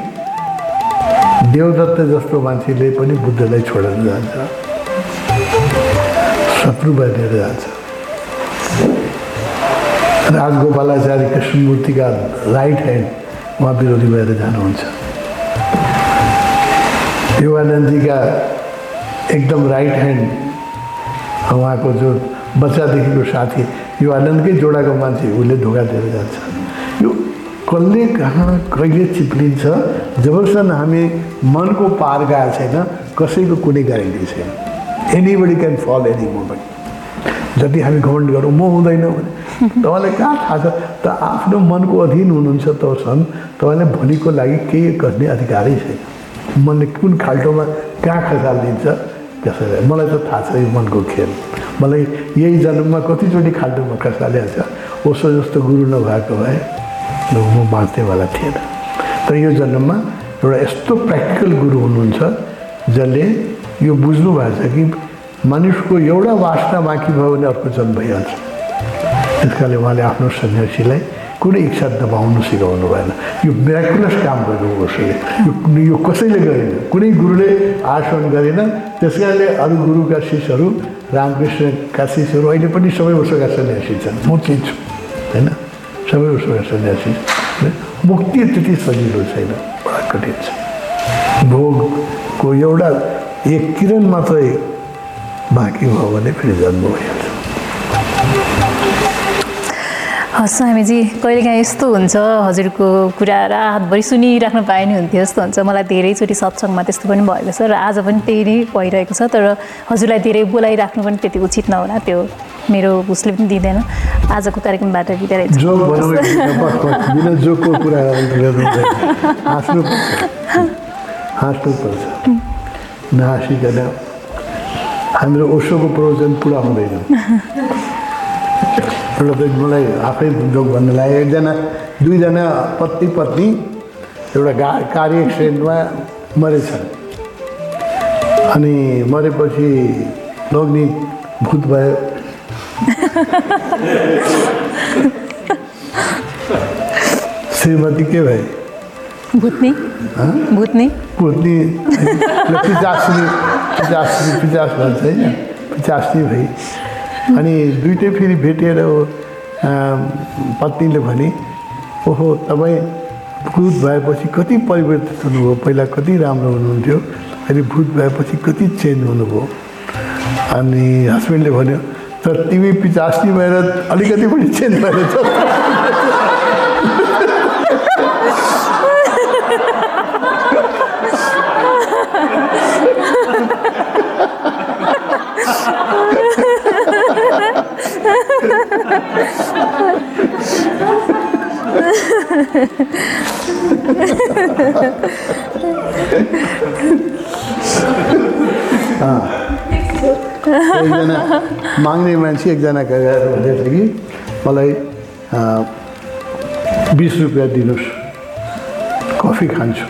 देवदत्त जस्तो मान्छेले पनि बुद्धलाई छोडेर जान्छ। शत्रु बनेर जान्छ। राजगोपालाचार्य कृष्णमूर्तिका राइट ह्यान्ड उहाँ विरोधी भएर जानुहुन्छ। योगानन्दजीका एकदम राइट ह्यान्ड उहाँको जो बच्चादेखिको साथी यो आनन्दकै जोडाको मान्छे उसले धोका दिएर जान्छ। यो कसले कहाँ कहिले चिप्लिन्छ? जबसम्म हामी मनको पार गएको छैन कसैको कुनै ग्यारेन्टी छैन। Anybody can fall any moment जति हामी घमण्ड गरौँ म हुँदैन भने। तपाईँलाई कहाँ थाहा छ? त आफ्नो मनको अधीन हुनुहुन्छ तबसम्म तपाईँलाई भोलिको लागि केही गर्ने अधिकारै छैन। मनले कुन खाल्टोमा कहाँ खसालिदिन्छ कसैलाई। मलाई त थाहा छ यो मनको खेल। मलाई यही जन्ममा कतिचोटि खाल्टोमा खसालिहाल्छ उसो जस्तो गुरु नभएको भए म बाँच्नेवाला थिएन। तर यो जन्ममा एउटा यस्तो प्र्याक्टिकल गुरु हुनुहुन्छ जसले यो बुझ्नु भएको छ कि मनुष्यको एउटा वासना बाँकी भयो भने अर्को जन्म भइहाल्छ। त्यस कारणले उहाँले आफ्नो सन्यासीलाई कुनै इच्छा दबाउनु सिकाउनु भएन। यो मिराकुलस काम गर्नु उसले। यो यो कसैले गरेन? कुनै गुरुले आसन गरेन। त्यस कारणले अरू गुरुका शिष्यहरू रामकृष्णका शिष्यहरू अहिले पनि सबै उसोका सन्यासी छन्। म चाहिँ छु होइन? सबै उसोका सन्यासी। मुक्ति त्यति सजिलो छैन बडा कठिन छ भोगको एउटा एक किरण मात्रै बाँकी भयो भने फेरि जन्म भइहाल्छ हस् स्वामीजी कहिलेकाहीँ यस्तो हुन्छ हजुरको कुरा रातभरि सुनिराख्न पाए नि हुन्थ्यो जस्तो हुन्छ मलाई धेरैचोटि सत्सङ्गमा त्यस्तो पनि भएको छ र आज पनि त्यही नै भइरहेको छ तर हजुरलाई धेरै बोलाइराख्नु पनि त्यति उचित नहोला त्यो मेरो उसले पनि दिँदैन। आजको कार्यक्रमबाट नहाँसिकन हाम्रो ओसोको प्रवचन पुरा हुँदैन। एउटा मलाई आफै जोक भन्नु लाग्यो एकजना दुईजना पत्नी पत्नी एउटा गा कार एक्सिडेन्टमा मरेछन्। अनि मरेपछि लोग्ने भूत भयो। श्रीमती के भए भुत्नी? भुत्नी? भुत्नी। पिचासनी पिचास पिचास भन्छ होइन पिचासनी भई। अनि दुइटै फेरि भेटेर पत्नीले भने ओहो तपाईँ भूत भएपछि कति परिवर्तित हुनुभयो? पहिला कति राम्रो हुनुहुन्थ्यो? अहिले भूत भएपछि कति चेन्ज हुनुभयो? अनि हस्बेन्डले भन्यो तर तिमी पिचासनी भएर अलिकति पनि चेन्ज भएर एकजना माग्ने मान्छे एकजना गएर थियो कि मलाई बिस रुपियाँ दिनुहोस्। कफी खान्छु।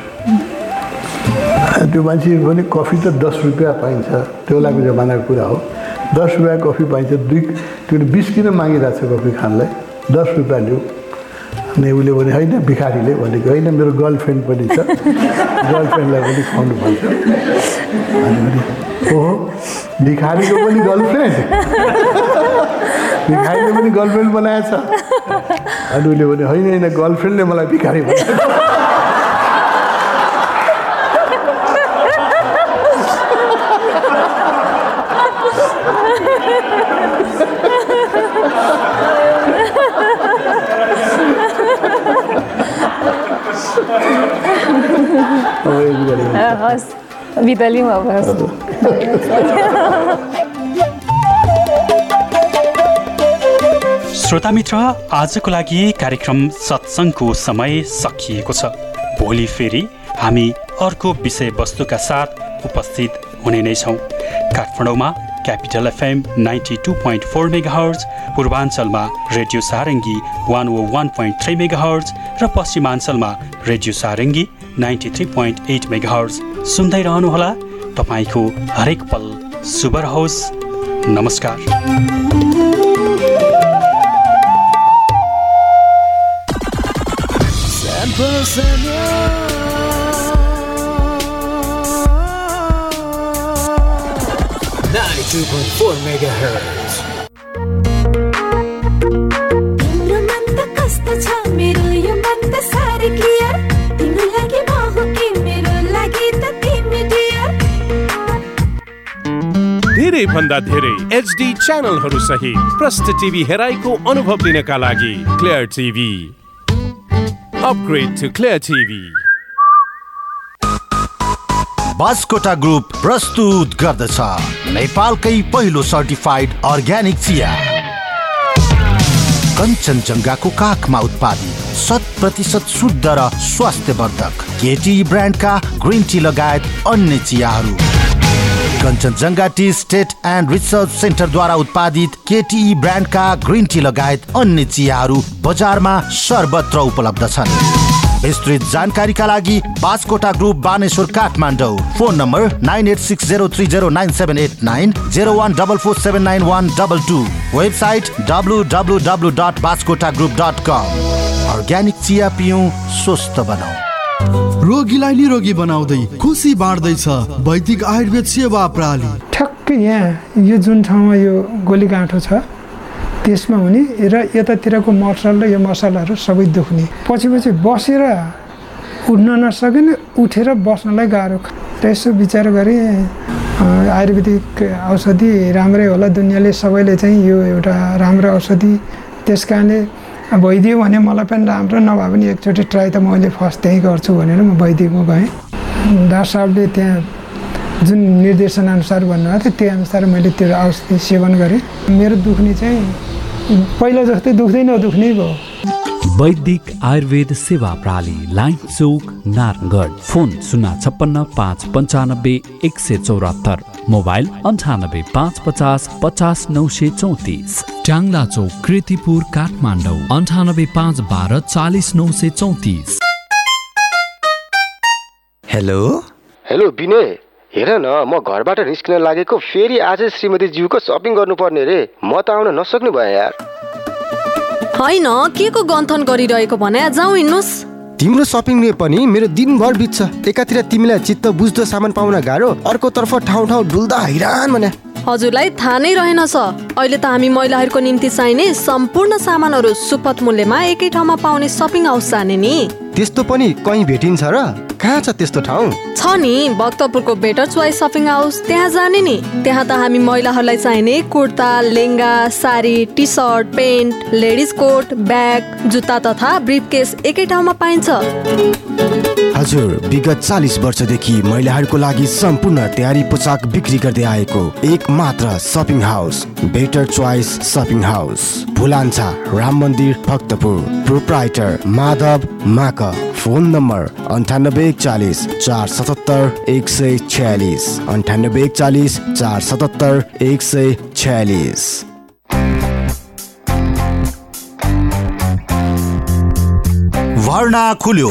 त्यो मान्छे भने कफी त दस रुपियाँ पाइन्छ। त्यो बेलाको जमानाको कुरा हो। दस रुपियाँ कफी पाइन्छ। दुई त्यो बिस किन मागिरहेको छ कफी खानलाई? दस रुपियाँ लिऊ अनि उसले भने होइन भिखारीले भनेको होइन मेरो गर्लफ्रेन्ड पनि छ। गर्लफ्रेन्डलाई पनि खुवाउनु पर्छ अनि भने ओहो भिखारीको पनि गर्लफ्रेन्ड? भिखारीले पनि गर्लफ्रेन्ड बनाएछ? अनि उसले भने होइन होइन गर्लफ्रेन्डले मलाई भिखारी बनाएको लिउँ अब श्रोता मित्र आजको लागि कार्यक्रम सत्सङ्गको समय सकिएको छ। भोलि फेरि हामी अर्को विषयवस्तुका साथ उपस्थित हुने नै छौँ। काठमाडौँमा capital FM ninety two point four mega hertz पूर्वाञ्चलमा radio Sarangi one O one point three mega hertz र पश्चिमाञ्चलमा radio Sarangi ninety three point eight mega hertz सुन्दै रहनुहोला तपाईँको हरेक पल शुभ रहोस्। नमस्कार। Ninety-two point four megahertz. धेरै भन्दा धेरै एचडी च्यानलहरू सहित प्रष्ट टिभी हेराइको अनुभव लिनका लागि clear TV upgrade to clear TV Baskota group प्रस्तुत गर्दछ। नेपालकै पहिलो सर्टिफाइड अर्ग्यानिक चिया। कञ्चनजङ्घाको काखमा उत्पादित शत प्रतिशत शुद्ध र स्वास्थ्यवर्धक केटी ब्रान्डका ग्रिन टी लगायत अन्य चियाहरू। Kanchenjunga tea estate and research सेन्टरद्वारा उत्पादित केटी ब्रान्डका ग्रिन टी लगायत अन्य चियाहरू बजारमा सर्वत्र उपलब्ध छन्। विस्तृत जानकारीका लागि Baskota group Baneshwar Kathmandu. Phone number nine eight six zero three zero nine seven eight nine zero one double four seven nine one double two. Website W W W dot Baskota group dot com. Organic चिया पिउँ स्वस्थ बनाऊ रोगीलाई निरोगी बनाउँदै खुसी बाँड्दैछ वैदिक आयुर्वेद सेवा प्रणाली ठ्याक्कै यहाँ यो जुन ठाउँमा यो गोली गाँठो छ त्यसमा हुने र यतातिरको मसल र यो मसलाहरू सबै दुख्ने। पछि पछि बसेर उठ्न नसकिने उठेर बस्नलाई गाह्रो र यसो विचार गरेँ आयुर्वेदिक औषधि राम्रै होला दुनियाँले सबैले चाहिँ यो एउटा राम्रो औषधि। त्यस कारणले भइदियो भने मलाई पनि राम्रो नभए पनि एकचोटि ट्राई त मैले फर्स्ट त्यहीँ गर्छु भनेर म वैदिकमा गएँ डाक्टर साहबले त्यहाँ जुन निर्देशनअनुसार भन्नुभएको थियो त्यही अनुसार मैले त्यो औषधि सेवन गरेँ। मेरो दुख्ने चाहिँ पहिला जस्तै दुख्दै नदुख्ने भयो। वैदिक आयुर्वेद सेवा प्रणाली लाइन चौक नारायणगढ। फोन शून्य छप्पन्न पाँच पन्चानब्बे एक सय चौरात्तर। मोबाइल अन्ठानब्बे पाँच पचास पचास नौ सय चौतिस। ट्याङ्ला चौक कृतिपुर काठमाडौँ अन्ठानब्बे पाँच बाह्र चालिस नौ सय चौतिस। हेलो? हेलो विनय हेर न म घरबाट निस्किन लागेको फेरि आज श्रीमती ज्यूको सपिङ गर्नुपर्ने रे। म त आउन नसक्ने भयो यार। होइन के को गन्थन गरिरहेको भने? जाउँ हिँड्नुहोस् तिम्रो सपिङले पनि मेरो दिनभर बित्छ। एकातिर तिमीलाई चित्त बुझ्दो सामान पाउन गाह्रो अर्कोतर्फ ठाउँ ठाउँ डुल्दा हैरान भने। हजुरलाई थाहा नै रहेनछ। अहिले त हामी महिलाहरूको निम्ति चाहिने सम्पूर्ण सामानहरू सुपथ मूल्यमा एकै ठाउँमा पाउने सपिङ हाउस जाने नि। त्यस्तो पनि कहीँ भेटिन्छ र? कहाँ छ त्यस्तो ठाउँ? छ नि भक्तपुरको बेटर चोइस सपिङ हाउस त्यहाँ जाने नि। त्यहाँ त हामी महिलाहरूलाई चाहिने kurta lehenga sari T shirt pant ladies coat bag जुत्ता तथा ब्रिफ केस एकै ठाउँमा पाइन्छ। हजुर विगत चालिस वर्षदेखि महिलाहरूको लागि सम्पूर्ण तयारी पोसाक बिक्री गर्दै आएको एक मात्र shopping house better choice shopping house Bhulanchha Ram मन्दिर भक्तपुर। प्रोप्राइटर माधव माक। फोन नम्बर अन्ठानब्बे एकचालिस चार सतहत्तर एक सय छ्यालिस। अन्ठानब्बे एकचालिस चार सतहत्तर एक सय छ्यालिस। भर्ना खुल्यो।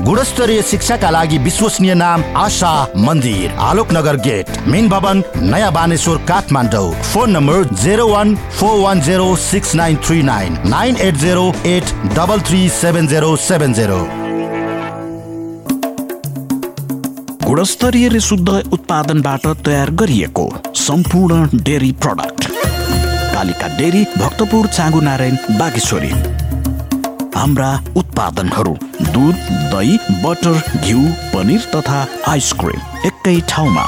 गुणस्तरीय शिक्षाका लागि विश्वसनीय नाम आशा मन्दिर। आलोकनगर गेट मेन भवन नयाँ Baneshwar Kathmandu. Phone number zero one four one zero six nine three nine nine eight zero eight double three seven zero seven zero. गुणस्तरीय शुद्ध उत्पादनबाट तयार गरिएको सम्पूर्ण dairy product. Kalika dairy Bhaktapur Changu Narayan Bageshwari. हाम्रा उत्पादनहरू दुध दही बटर घिउ पनिर तथा आइसक्रिम एकै ठाउँमा।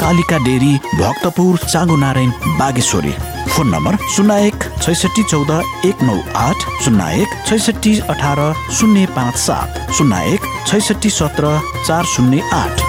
Kalika dairy Bhaktapur Changu Narayan Bageshwari. Phone number शून्य एक छैसठी चौध एक नौ आठ शून्य एक छैसठी अठार शून्य पाँच सात शून्य एक छैसठी सत्र चार शून्य आठ।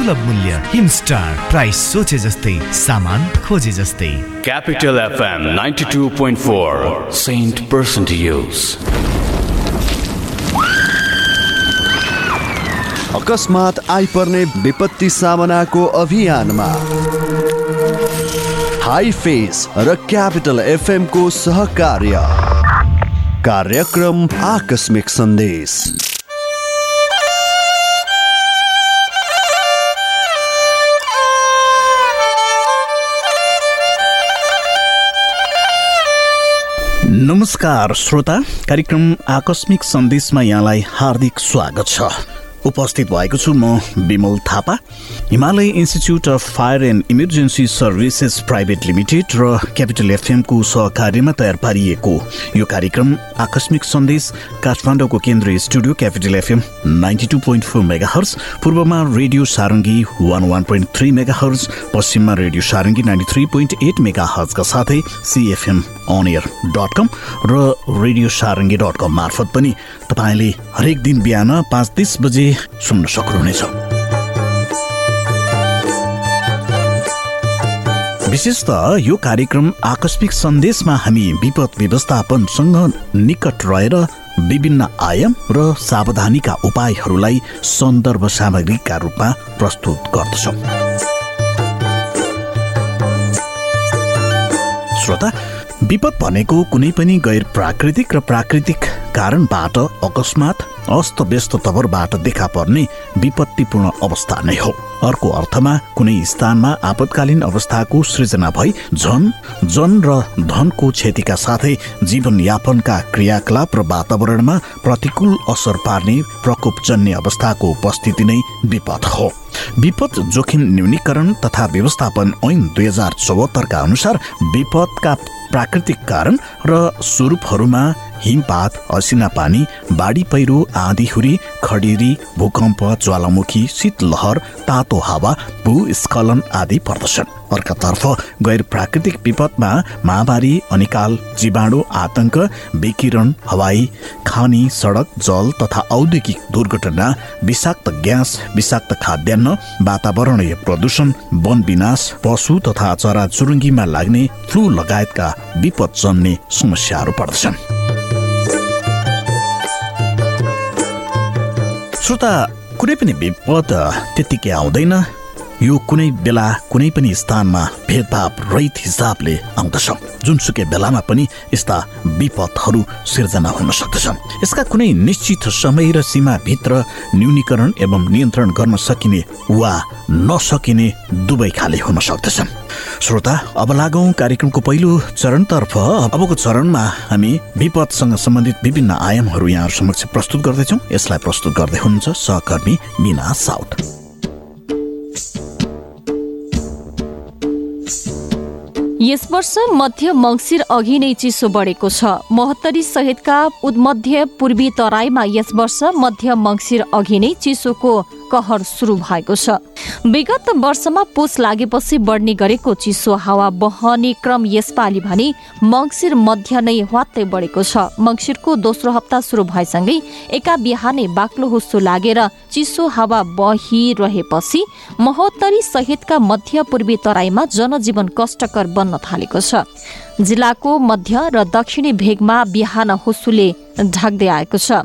सर्वसुलभ मूल्य हिमस्टार प्राइस सोचे जस्तै सामान खोजे जस्तै। Capital FM 92.4 Saint Person to Use. अकस्मात आइपर्ने विपत्ति सामनाको अभियानमा। हाई फेस र क्यापिटल एफएमको सहकार्य। कार्यक्रम आकस्मिक सन्देश। नमस्कार श्रोता। कार्यक्रम आकस्मिक सन्देशमा यहाँलाई हार्दिक स्वागत छ। उपस्थित भएको छु म Bimal Thapa. Himalaya institute of fire and emergency services private limited र क्यापिटल एफएमको सहकार्यमा तयार पारिएको यो कार्यक्रम आकस्मिक सन्देश काठमाडौँको केन्द्रीय studio capital FM ninety two point four mega पूर्वमा radio Sarangi one one point three mega hertz पश्चिममा radio Sarangi ninety three point eight mega हर्सका साथै CFM on air dot com र रेडियो सारङ्गी डट कम मार्फत पनि तपाईँले हरेक दिन बिहान पाँच तिस बजे सुन्न सक्नुहुनेछ। विशेष त यो कार्यक्रम आकस्मिक सन्देशमा हामी विपद व्यवस्थापनसँग निकट रहेर विभिन्न आयाम र सावधानीका उपायहरूलाई सन्दर्भ सामग्रीका रूपमा प्रस्तुत गर्दछौँ। श्रोता विपद भनेको कुनै पनि गैर प्राकृतिक र प्राकृतिक कारणबाट अकस्मात अस्तव्यस्त तवरबाट देखा पर्ने विपत्तिपूर्ण अवस्था नै हो। अर्को अर्थमा कुनै स्थानमा आपतकालीन अवस्थाको सृजना भई झन जन र धनको क्षतिका साथै जीवनयापनका क्रियाकलाप र वातावरणमा प्रतिकूल असर पार्ने प्रकोपजन्य अवस्थाको उपस्थिति नै विपद हो। विपद जोखिम न्यूनीकरण तथा व्यवस्थापन ऐन दुई हजार चौहत्तरका अनुसार विपदका प्राकृतिक कारण र स्वरूपहरूमा हिमपात असिना पानी बाढी पहिरो आँधीहुरी खडेरी भूकम्प ज्वालामुखी शीतलहर तातो हावा भूस्खलन आदि पर्दछन्। अर्कातर्फ गैर प्राकृतिक विपदमा महामारी अनिकाल जीवाणु आतंक विकिरण हवाई खानी सडक जल तथा औद्योगिक दुर्घटना विषाक्त ग्यास विषाक्त खाद्यान्न वातावरणीय प्रदूषण वन विनाश पशु तथा चराचुरुङ्गीमा लाग्ने फ्लू लगायतका विपद जन्ने समस्याहरू पर्दछन्। श्रोता कुनै पनि विपद त्यत्तिकै आउँदैन। यो कुनै बेला कुनै पनि स्थानमा भेदभाव रहित हिसाबले आउँदछ जुनसुकै बेलामा पनि यस्ता विपदहरू सिर्जना हुन सक्दछन्। यसका कुनै निश्चित समय र सीमाभित्र न्यूनीकरण एवं नियन्त्रण गर्न सकिने वा नसकिने दुवै खाले हुन सक्दछन्। श्रोता अब लागौँ कार्यक्रमको पहिलो चरणतर्फ। अबको चरणमा हामी विपदसँग सम्बन्धित विभिन्न आयामहरू यहाँहरू समक्ष प्रस्तुत गर्दैछौँ। यसलाई प्रस्तुत गर्दै हुनुहुन्छ सहकर्मी मिना साउथ यस वर्ष मध्य मङ्सिर अघि नै चिसो बढेको छ। महोत्तरी सहितका मध्य पूर्वी तराईमा यस वर्ष मध्य मङ्सिर अघि नै चिसोको कहर सुरु भएको छ। विगत वर्षमा पुस लागेपछि बढ्ने गरेको चिसो हावा बहने क्रम यसपालि भने मङ्सिर मध्य नै ह्वात्तै बढेको छ। मङ्सिरको दोस्रो हप्ता सुरु भएसँगै एका बिहानै बाक्लो हुस्सो लागेर चिसो हावा बहिरहेपछि महोत्तरी सहितका मध्य पूर्वी तराईमा जनजीवन कष्टकर बन्न थालेको छ। जिल्लाको मध्य र दक्षिणी भेगमा बिहान हुस्सुले ढाक्दै आएको छ।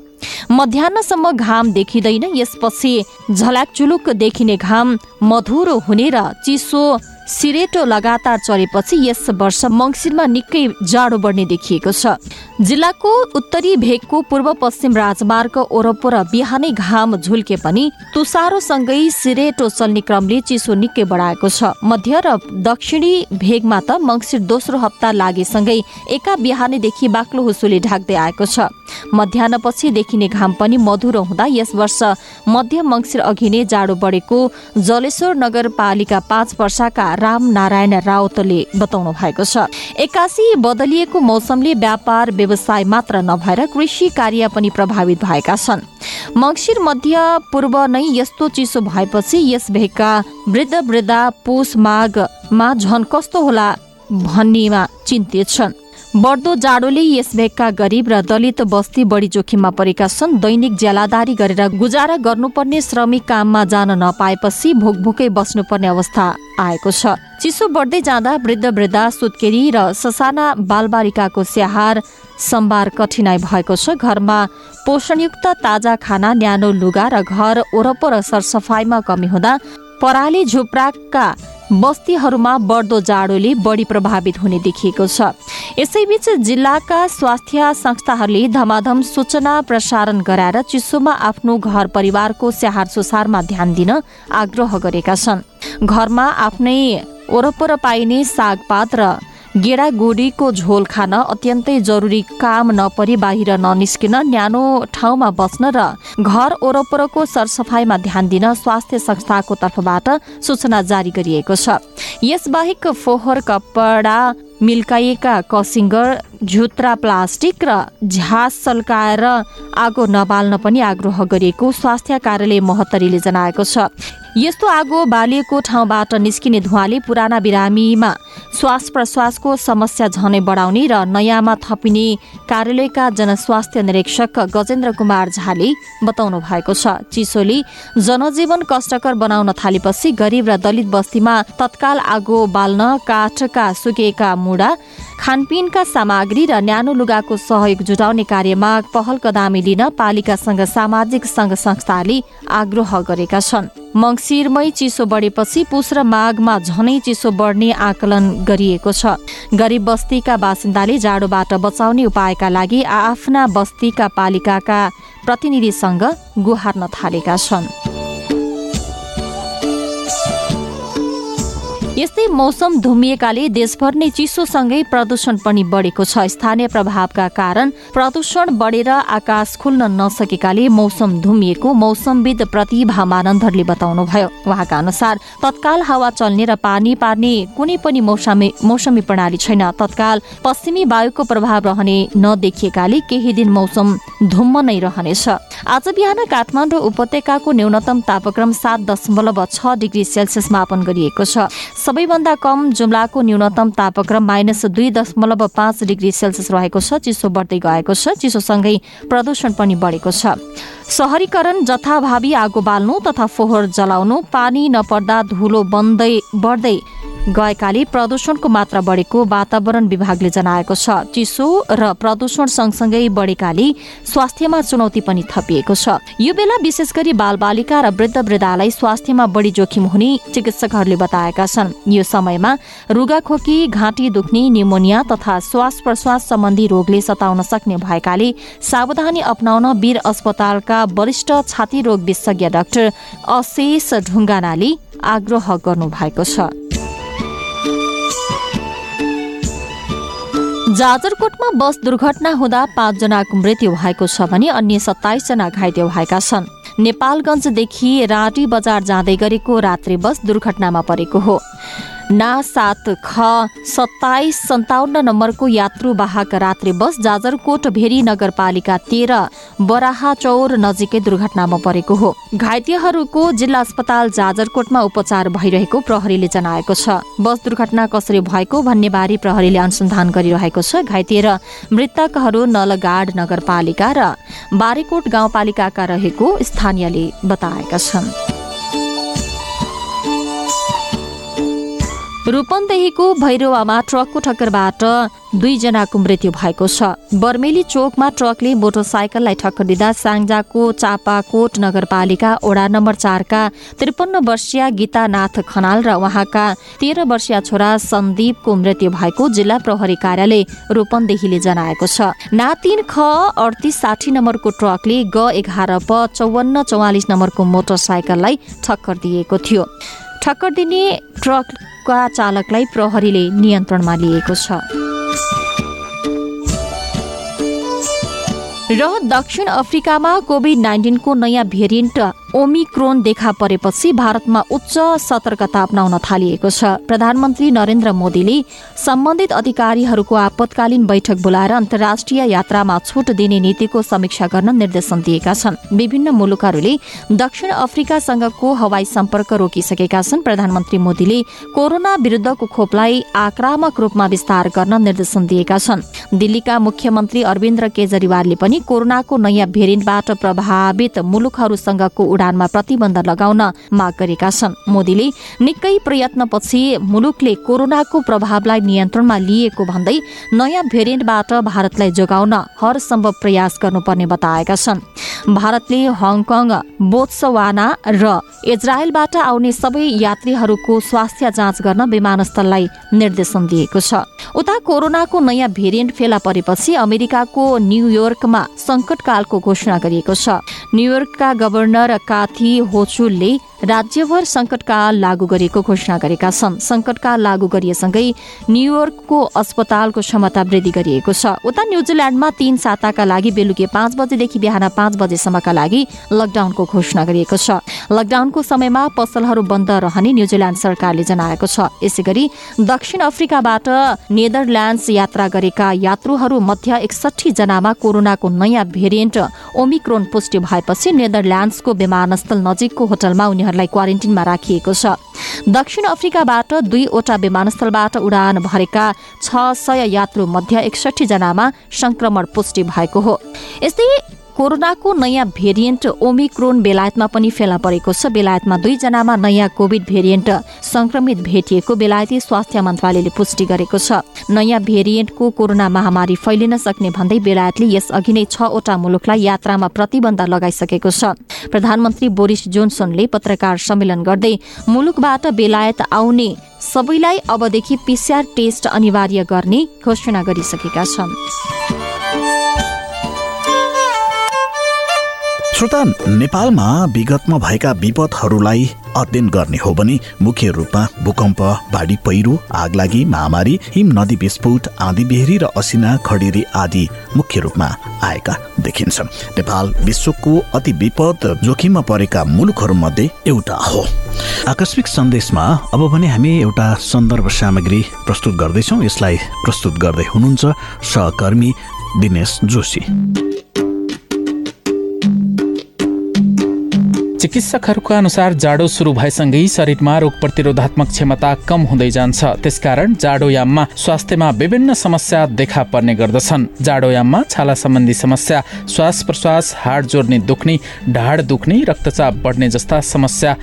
मध्याहसम्म घाम देखिँदैन यसपछि झल्याकचुलुक देखिने घाम मधुरो हुने र चिसो सिरेटो लगातार चलेपछि यस वर्ष मङ्सिरमा निकै जाडो बढ्ने देखिएको छ। जिल्लाको उत्तरी भेगको पूर्व पश्चिम राजमार्ग ओरपर बिहानै घाम झुल्के पनि तुसारोसँगै सिरेटो चल्ने क्रमले चिसो निकै बढाएको छ। मध्य र दक्षिणी भेगमा त मङ्सिर दोस्रो हप्ता लागेसँगै एका बिहानैदेखि बाक्लो हुसुले ढाक्दै आएको छ। मध्याहपछि देखिने घाम पनि मधुरो हुँदा यस वर्ष मध्य मङ्सिर अघि नै जाडो बढेको जलेश्वर नगरपालिका पाँच वर्षका राम नारायण राउतले बताउनु भएको छ। एक्कासी बदलिएको मौसमले व्यापार व्यवसाय मात्र नभएर कृषि कार्य पनि प्रभावित भएका छन्। मङ्सिर मध्य पूर्व नै यस्तो चिसो भएपछि यस भेगका वृद्ध वृद्धा पुष माघमा झन कस्तो होला भन्नेमा चिन्तित छन्। बढ्दो जाडोले यस भेगका गरिब र दलित बस्ती बढी जोखिममा परेका छन्। दैनिक ज्यालादारी गरेर गुजारा गर्नुपर्ने श्रमिक काममा जान नपाएपछि भोकभोकै बस्नुपर्ने अवस्था आएको छ। चिसो बढ्दै जाँदा वृद्ध वृद्धा सुत्केरी र ससाना बालबालिकाको स्याहार सम्बार कठिनाई भएको छ। घरमा पोषणयुक्त ताजा खाना न्यानो लुगा र घर वरपर सरसफाइमा कमी हुँदा पराली झुप्राका बस्तीहरूमा बढ्दो जाडोले बढी प्रभावित हुने देखिएको छ। यसैबीच जिल्लाका स्वास्थ्य संस्थाहरूले धमाधम सूचना प्रसारण गराएर चिसोमा आफ्नो घर परिवारको स्याहार सुसारमा ध्यान दिन आग्रह गरेका छन्। घरमा आफ्नै वरपर पाइने सागपात र गेडागुडीको झोल खान अत्यन्तै जरुरी काम नपरी बाहिर ननिस्किन न्यानो ठाउँमा बस्न र घर वरपरको सरसफाइमा ध्यान दिन स्वास्थ्य संस्थाको तर्फबाट सूचना जारी गरिएको छ। यसबाहेक फोहोर कपडा मिल्काइएका कसिङ्गर झुत्रा प्लास्टिक र झ्यास सल्काएर आगो नबाल्न पनि आग्रह गरिएको स्वास्थ्य कार्यालय महत्तरीले जनाएको छ। यस्तो आगो बालिएको ठाउँबाट निस्किने धुवाले पुराना बिरामीमा श्वास प्रश्वासको समस्या झनै बढाउने र नयाँमा थपिने कार्यालयका जनस्वास्थ्य निरीक्षक गजेन्द्र कुमार झाले बताउनु भएको छ। चिसोले जनजीवन कष्टकर बनाउन थालेपछि गरिब र दलित बस्तीमा तत्काल आगो बाल्न काठका सुकेका मुडा खानपिनका सामग्री र न्यानो लुगाको सहयोग जुटाउने कार्यमा पहल कदामी लिन पालिकासँग सामाजिक संघ संस्थाले आग्रह गरेका छन्। मङ्सिरमै चिसो बढेपछि पुस र माघमा झनै चिसो बढ्ने आकलन गरिएको छ। गरिब बस्तीका बासिन्दाले जाडोबाट बचाउने उपायका लागि आफ्ना बस्तीका पालिकाका प्रतिनिधिसँग गुहार्न थालेका छन्। यस्तै मौसम धुमिएकाले देशभर नै चिसोसँगै प्रदूषण पनि बढेको छ। स्थानीय प्रभावका कारण प्रदूषण बढेर आकाश खुल्न नसकेकाले मौसम धुमिएको मौसमविद प्रतिभा मानन्दरले बताउनुभयो। उहाँका अनुसार तत्काल हावा चल्ने र पानी पार्ने कुनै पनि मौसमी मौसमी प्रणाली छैन। तत्काल पश्चिमी वायुको प्रभाव रहने नदेखिएकाले केही दिन मौसम धुम्म नै रहनेछ। आज बिहान काठमाडौँ उपत्यकाको न्यूनतम तापक्रम सात दशमलव छ डिग्री सेल्सियस मापन गरिएको छ। सबैभन्दा कम जुम्लाको न्यूनतम तापक्रम माइनस दुई दशमलव पाँच डिग्री सेल्सियस रहेको छ चिसो बढ्दै गएको छ चिसोसँगै प्रदूषण पनि बढेको छ। सहरीकरण जथाभावी आगो बाल्नु तथा फोहोर जलाउनु पानी नपर्दा धुलो बन्दै बढ्दै गएकाले प्रदूषणको मात्रा बढेको वातावरण विभागले जनाएको छ। चिसो र प्रदूषण सँगसँगै बढेकाले स्वास्थ्यमा चुनौती पनि थपिएको छ। यो बेला विशेष गरी बालबालिका र वृद्ध वृद्धालाई स्वास्थ्यमा बढी जोखिम हुने चिकित्सकहरूले बताएका छन्। यो समयमा रुगाखोकी घाँटी दुख्ने निमोनिया तथा श्वास प्रश्वास सम्बन्धी रोगले सताउन सक्ने भएकाले सावधानी अप्नाउन वीर अस्पतालका वरिष्ठ छाती रोग विशेषज्ञ डाक्टर अशेष ढुङ्गानाले आग्रह गर्नु भएको छ। जाजरकोटमा बस दुर्घटना हुँदा पाँचजनाको मृत्यु भएको छ भने अन्य सत्ताइसजना घाइते भएका छन्। नेपालगञ्जदेखि राटी बजार जाँदै गरेको रात्रि बस दुर्घटनामा परेको हो। ना सात ख सत्ताइस सन्ताउन्न नम्बरको यात्रुवाहक रात्रि बस जाजरकोट भेरी नगरपालिका तेह्र बराहा चौर नजिकै दुर्घटनामा परेको हो। घाइतेहरूको जिल्ला अस्पताल जाजरकोटमा उपचार भइरहेको प्रहरीले जनाएको छ। बस दुर्घटना कसरी भएको भन्ने बारे प्रहरीले अनुसन्धान गरिरहेको छ। घाइते र मृतकहरू नलगाड नगरपालिका र बारेकोट गाउँपालिकाका रहेको स्थानीयले बताएका छन्। रूपन्देहीको भैरवामा ट्रकको ठक्करबाट दुईजनाको मृत्यु भएको छ। बर्मेली चोकमा ट्रकले मोटरसाइकललाई ठक्कर दिँदा साङ्जाको चापाकोट नगरपालिका ओडा नम्बर चारका त्रिपन्न वर्षीय गीतानाथ खनाल र उहाँका तेह्र वर्षीय छोरा सन्दीपको मृत्यु भएको जिल्ला प्रहरी कार्यालय रूपन्देहीले जनाएको छ। ना तिन ख अडतिस साठी नम्बरको ट्रकले ग एघार प चौवन्न चौवालिस नम्बरको मोटरसाइकललाई ठक्कर दिएको थियो। ठक्कर दिने ट्रकका चालकलाई प्रहरीले नियन्त्रणमा लिएको छ। र दक्षिण अफ्रिकामा कोभिड नाइन्टिनको नयाँ भेरिएन्ट ओमिक्रोन देखा परेपछि भारतमा उच्च सतर्कता अप्नाउन थालिएको छ। प्रधानमन्त्री नरेन्द्र मोदीले सम्बन्धित अधिकारीहरूको आपतकालीन बैठक बोलाएर अन्तर्राष्ट्रिय यात्रामा छुट दिने नीतिको समीक्षा गर्न निर्देशन दिएका छन्। विभिन्न मुलुकहरूले दक्षिण अफ्रिकासँगको हवाई सम्पर्क रोकिसकेका छन्। प्रधानमन्त्री मोदीले कोरोना विरुद्धको खोपलाई आक्रामक रूपमा विस्तार गर्न निर्देशन दिएका छन्। दिल्लीका मुख्यमन्त्री अरविन्द केजरीवालले पनि कोरोनाको नयाँ भेरिएन्टबाट प्रभावित मुलुकहरूसँगको उडानमा प्रतिबन्ध लगाउन माग गरेका छन्। मोदीले निकै प्रयत्नपछि मुलुकले कोरोनाको प्रभावलाई नियन्त्रणमा लिएको भन्दै नयाँ भेरिएन्टबाट भारतलाई जोगाउन हर सम्भव प्रयास गर्नुपर्ने बताएका छन्। भारतले हङकङ बोत्सवाना र इजरायलबाट आउने सबै यात्रीहरूको स्वास्थ्य जाँच गर्न विमानस्थललाई निर्देशन दिएको छ। उता कोरोनाको नयाँ भेरिएन्ट फेला परेपछि अमेरिकाको न्युयोर्कमा संकटकालको घोषणा गरिएको छ। न्युयोर्कका गभर्नर काथी होचुलले राज्यभर सङ्कटकाल लागू गरिएको घोषणा गरेका छन्। सङ्कटकाल लागू गरिएसँगै न्युयोर्कको अस्पतालको क्षमता वृद्धि गरिएको छ। उता न्युजिल्याण्डमा तीन साताका लागि बेलुकी पाँच बजेदेखि बिहान पाँच बजेसम्मका लागि लकडाउनको घोषणा गरिएको छ। लकडाउनको समयमा पसलहरू बन्द रहने न्युजिल्याण्ड सरकारले जनाएको छ। यसै गरी दक्षिण अफ्रिकाबाट नेदरल्याण्ड्स यात्रा गरेका यात्रुहरू मध्ये एकसठी जनामा कोरोनाको नयाँ भेरिएन्ट ओमिक्रोन पुष्टि भएपछि नेदरल्याण्ड्सको विमानस्थल नजिकको होटलमा उनीहरूलाई क्वारेन्टिनमा राखिएको छ। दक्षिण अफ्रिकाबाट दुईवटा विमानस्थलबाट उडान भरेका छ सय यात्रु मध्ये एकसठी जनामा संक्रमण पुष्टि भएको हो। यस्तै कोरोनाको नयाँ भेरिएन्ट ओमिक्रोन बेलायतमा पनि फेला परेको छ। बेलायतमा दुईजनामा नयाँ कोविड भेरिएन्ट संक्रमित भेटिएको बेलायती स्वास्थ्य मन्त्रालयले पुष्टि गरेको छ। नयाँ भेरिएन्टको कोरोना महामारी फैलिन सक्ने भन्दै बेलायतले यसअघि नै छवटा मुलुकलाई यात्रामा प्रतिबन्ध लगाइसकेको छ। प्रधानमन्त्री बोरिस जोन्सनले पत्रकार सम्मेलन गर्दै मुलुकबाट बेलायत आउने सबैलाई अबदेखि पिसिआर टेस्ट अनिवार्य गर्ने घोषणा गरिसकेका छन्। श्रोता नेपालमा विगतमा भएका विपदहरूलाई अध्ययन गर्ने हो भने मुख्य रूपमा भूकम्प बाढी पहिरो आगलागी महामारी हिम नदी विस्फोट आँधी बेहरी र असिना खडेरी आदि मुख्य रूपमा आएका देखिन्छन् नेपाल विश्वको अति विपद जोखिममा परेका मुलुकहरूमध्ये एउटा हो। आकस्मिक सन्देशमा अब भने हामी एउटा सन्दर्भ सामग्री प्रस्तुत गर्दैछौँ। यसलाई प्रस्तुत गर्दै हुनुहुन्छ सहकर्मी दिनेश जोशी। चिकित्सकहरूका अनुसार जाडो सुरु भएसँगै शरीरमा रोग प्रतिरोधात्मक क्षमता कम हुँदै जान्छ। त्यसकारण जाडोयाममा स्वास्थ्यमा विभिन्न समस्या देखा पर्ने गर्दछन्। जाडोयाममा छाला सम्बन्धी समस्या श्वास प्रश्वास हाड जोड्ने दुख्ने ढाड दुख्ने रक्तचाप बढ्ने जस्ता समस्या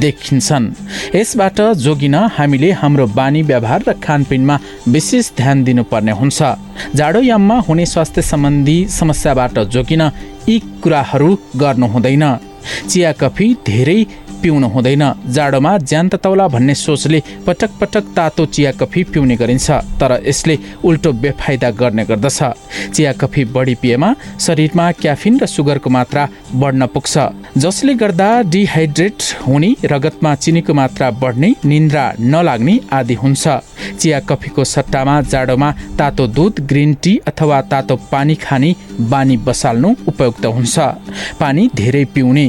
देखिन्छन्। यसबाट जोगिन हामीले हाम्रो बानी व्यवहार र खानपिनमा विशेष ध्यान दिनुपर्ने हुन्छ। जाडोयाममा हुने स्वास्थ्य सम्बन्धी समस्याबाट जोगिन यी कुराहरू गर्नु हुँदैन। चिया कफी धेरै पिउनु हुँदैन। जाडोमा ज्यान ततौला भन्ने सोचले पटक पटक तातो चिया कफी पिउने गरिन्छ तर यसले उल्टो बेफाइदा गर्ने गर्दछ। चिया कफी बढी पिएमा शरीरमा क्याफिन र सुगरको मात्रा बढ्न पुग्छ। जसले गर्दा डिहाइड्रेट हुने रगतमा चिनीको मात्रा बढ्ने निन्द्रा नलाग्ने आदि हुन्छ। चिया कफीको सट्टामा जाडोमा तातो दुध ग्रिन टी अथवा तातो पानी खाने बानी बसाल्नु उपयुक्त हुन्छ। पानी धेरै पिउने।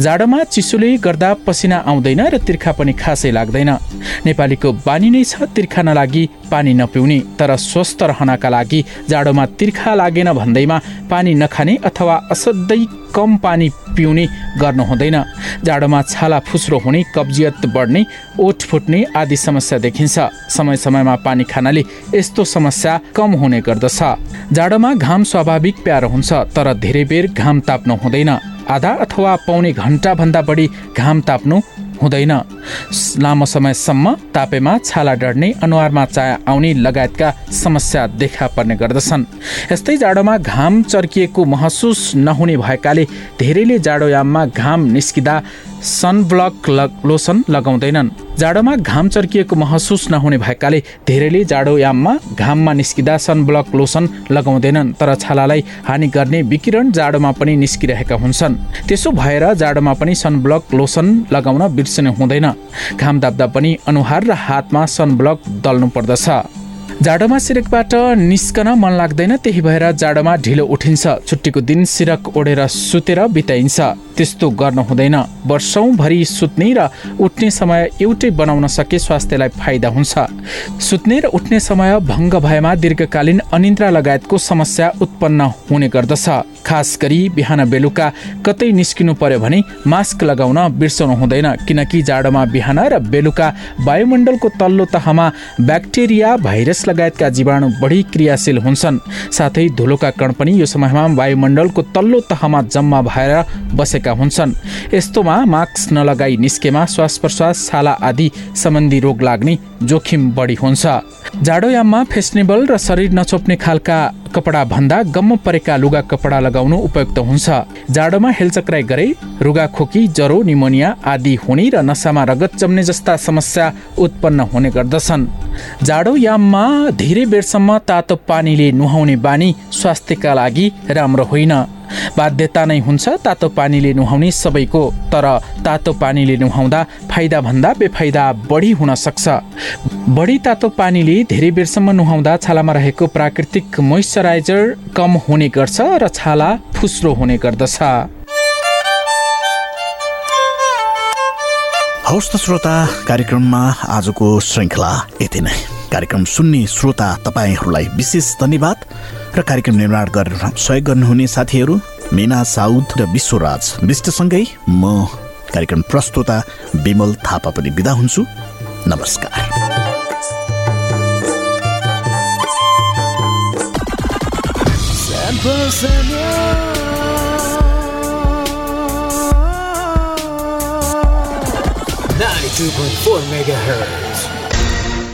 जाडोमा चिसोले गर्दा पसिना आउँदैन र तिर्खा पनि खासै लाग्दैन। नेपालीको बानी नै छ तिर्खा नलागी पानी नपिउने तर स्वस्थ रहनका लागि जाडोमा तिर्खा लागेन भन्दैमा पानी नखाने अथवा असाध्यै कम पानी पिउने गर्नु हुँदैन। जाडोमा छाला फुस्रो हुने कब्जियत बढ्ने ओठ फुट्ने आदि समस्या देखिन्छ। समय समयमा पानी खानाले यस्तो समस्या कम हुने गर्दछ। जाडोमा घाम स्वाभाविक प्यारो हुन्छ तर धेरै बेर घाम ताप्नु हुँदैन। आधा अथवा पौने घन्टाभन्दा बढी घाम ताप्नु हुँदैन। लामो समयसम्म तापेमा छाला डढ्ने अनुहारमा चाया आउने लगायतका समस्या देखा पर्ने गर्दछन्। यस्तै जाडोमा घाम चर्किएको महसुस नहुने भएकाले धेरैले जाडोयाममा घाम निस्किँदा सनब्लक लोसन लगाउँदैनन्। जाडोमा घाम चर्किएको महसुस नहुने भएकाले धेरैले जाडोयाममा घाममा निस्किँदा सनब्लक लोसन लगाउँदैनन् तर छालालाई हानि गर्ने विकिरण जाडोमा पनि निस्किरहेका हुन्छन्। त्यसो भएर जाडोमा पनि सनब्लक लोसन लगाउन बिर्सनु हुँदैन। घाम दाप्दा पनि अनुहार र हातमा सनब्लक दल्नु पर्दछ। जाडोमा सिरकबाट निस्कन मन लाग्दैन त्यही भएर जाडोमा ढिलो उठिन्छ। छुट्टीको दिन सिरक ओढेर सुतेर बिताइन्छ। त्यस्तो गर्नु हुँदैन। वर्षौँभरि सुत्ने र उठ्ने समय एउटै बनाउन सके स्वास्थ्यलाई फाइदा हुन्छ। सुत्ने र उठ्ने समय भङ्ग भएमा दीर्घकालीन अनिन्द्रा लगायतको समस्या उत्पन्न हुने गर्दछ। खास गरी बिहान बेलुका कतै निस्किनु पर्यो भने मास्क लगाउन बिर्सनु हुँदैन। किनकि जाडोमा बिहान र बेलुका वायुमण्डलको तल्लो तहमा ब्याक्टेरिया भाइरस लगायतका जीवाणु बढी क्रियाशील हुन्छन्। साथै धुलोका कण पनि यो समयमा वायुमण्डलको तल्लो तहमा जम्मा भएर बसेका हुन्छन्। यस्तोमा मास्क नलगाई निस्केमा श्वास प्रश्वास छाला आदि सम्बन्धी रोग लाग्ने जोखिम बढी हुन्छ। जाडोयाममा फेस्नेबल र शरीर नछोप्ने खालका कपडा भन्दा गम्म परेका लुगा कपडा लगाउनु उपयुक्त हुन्छ। जाडोमा हेलचक्राइ गरे रुगा खोकी ज्वरो निमोनिया आदि हुने र नसामा रगत जम्ने जस्ता समस्या उत्पन्न हुने गर्दछन्। जाडोयाममा धेरै बेरसम्म तातो पानीले नुहाउने बानी स्वास्थ्यका लागि राम्रो होइन। बाध्यता नै हुन्छ तातो पानीले नुहाउने सबैको तर तातो पानीले नुहाउँदा फाइदा भन्दा बेफाइदा बढी हुन सक्छ। बढी तातो पानीले धेरै बेरसम्म नुहाउँदा छालामा रहेको प्राकृतिक मोइस्चराइजर कम हुने गर्छ र छाला फुस्रो हुने गर्दछ। हौस् त श्रोता कार्यक्रममा आजको श्रृङ्खला यति नै। कार्यक्रम सुन्ने श्रोता तपाईँहरूलाई विशेष धन्यवाद र कार्यक्रम निर्माण गरेर सहयोग गर्नुहुने साथीहरू मिना साउद र विश्वराज विष्टसँगै म कार्यक्रम प्रस्तुता विमल थापा पनि बिदा हुन्छु। नमस्कार।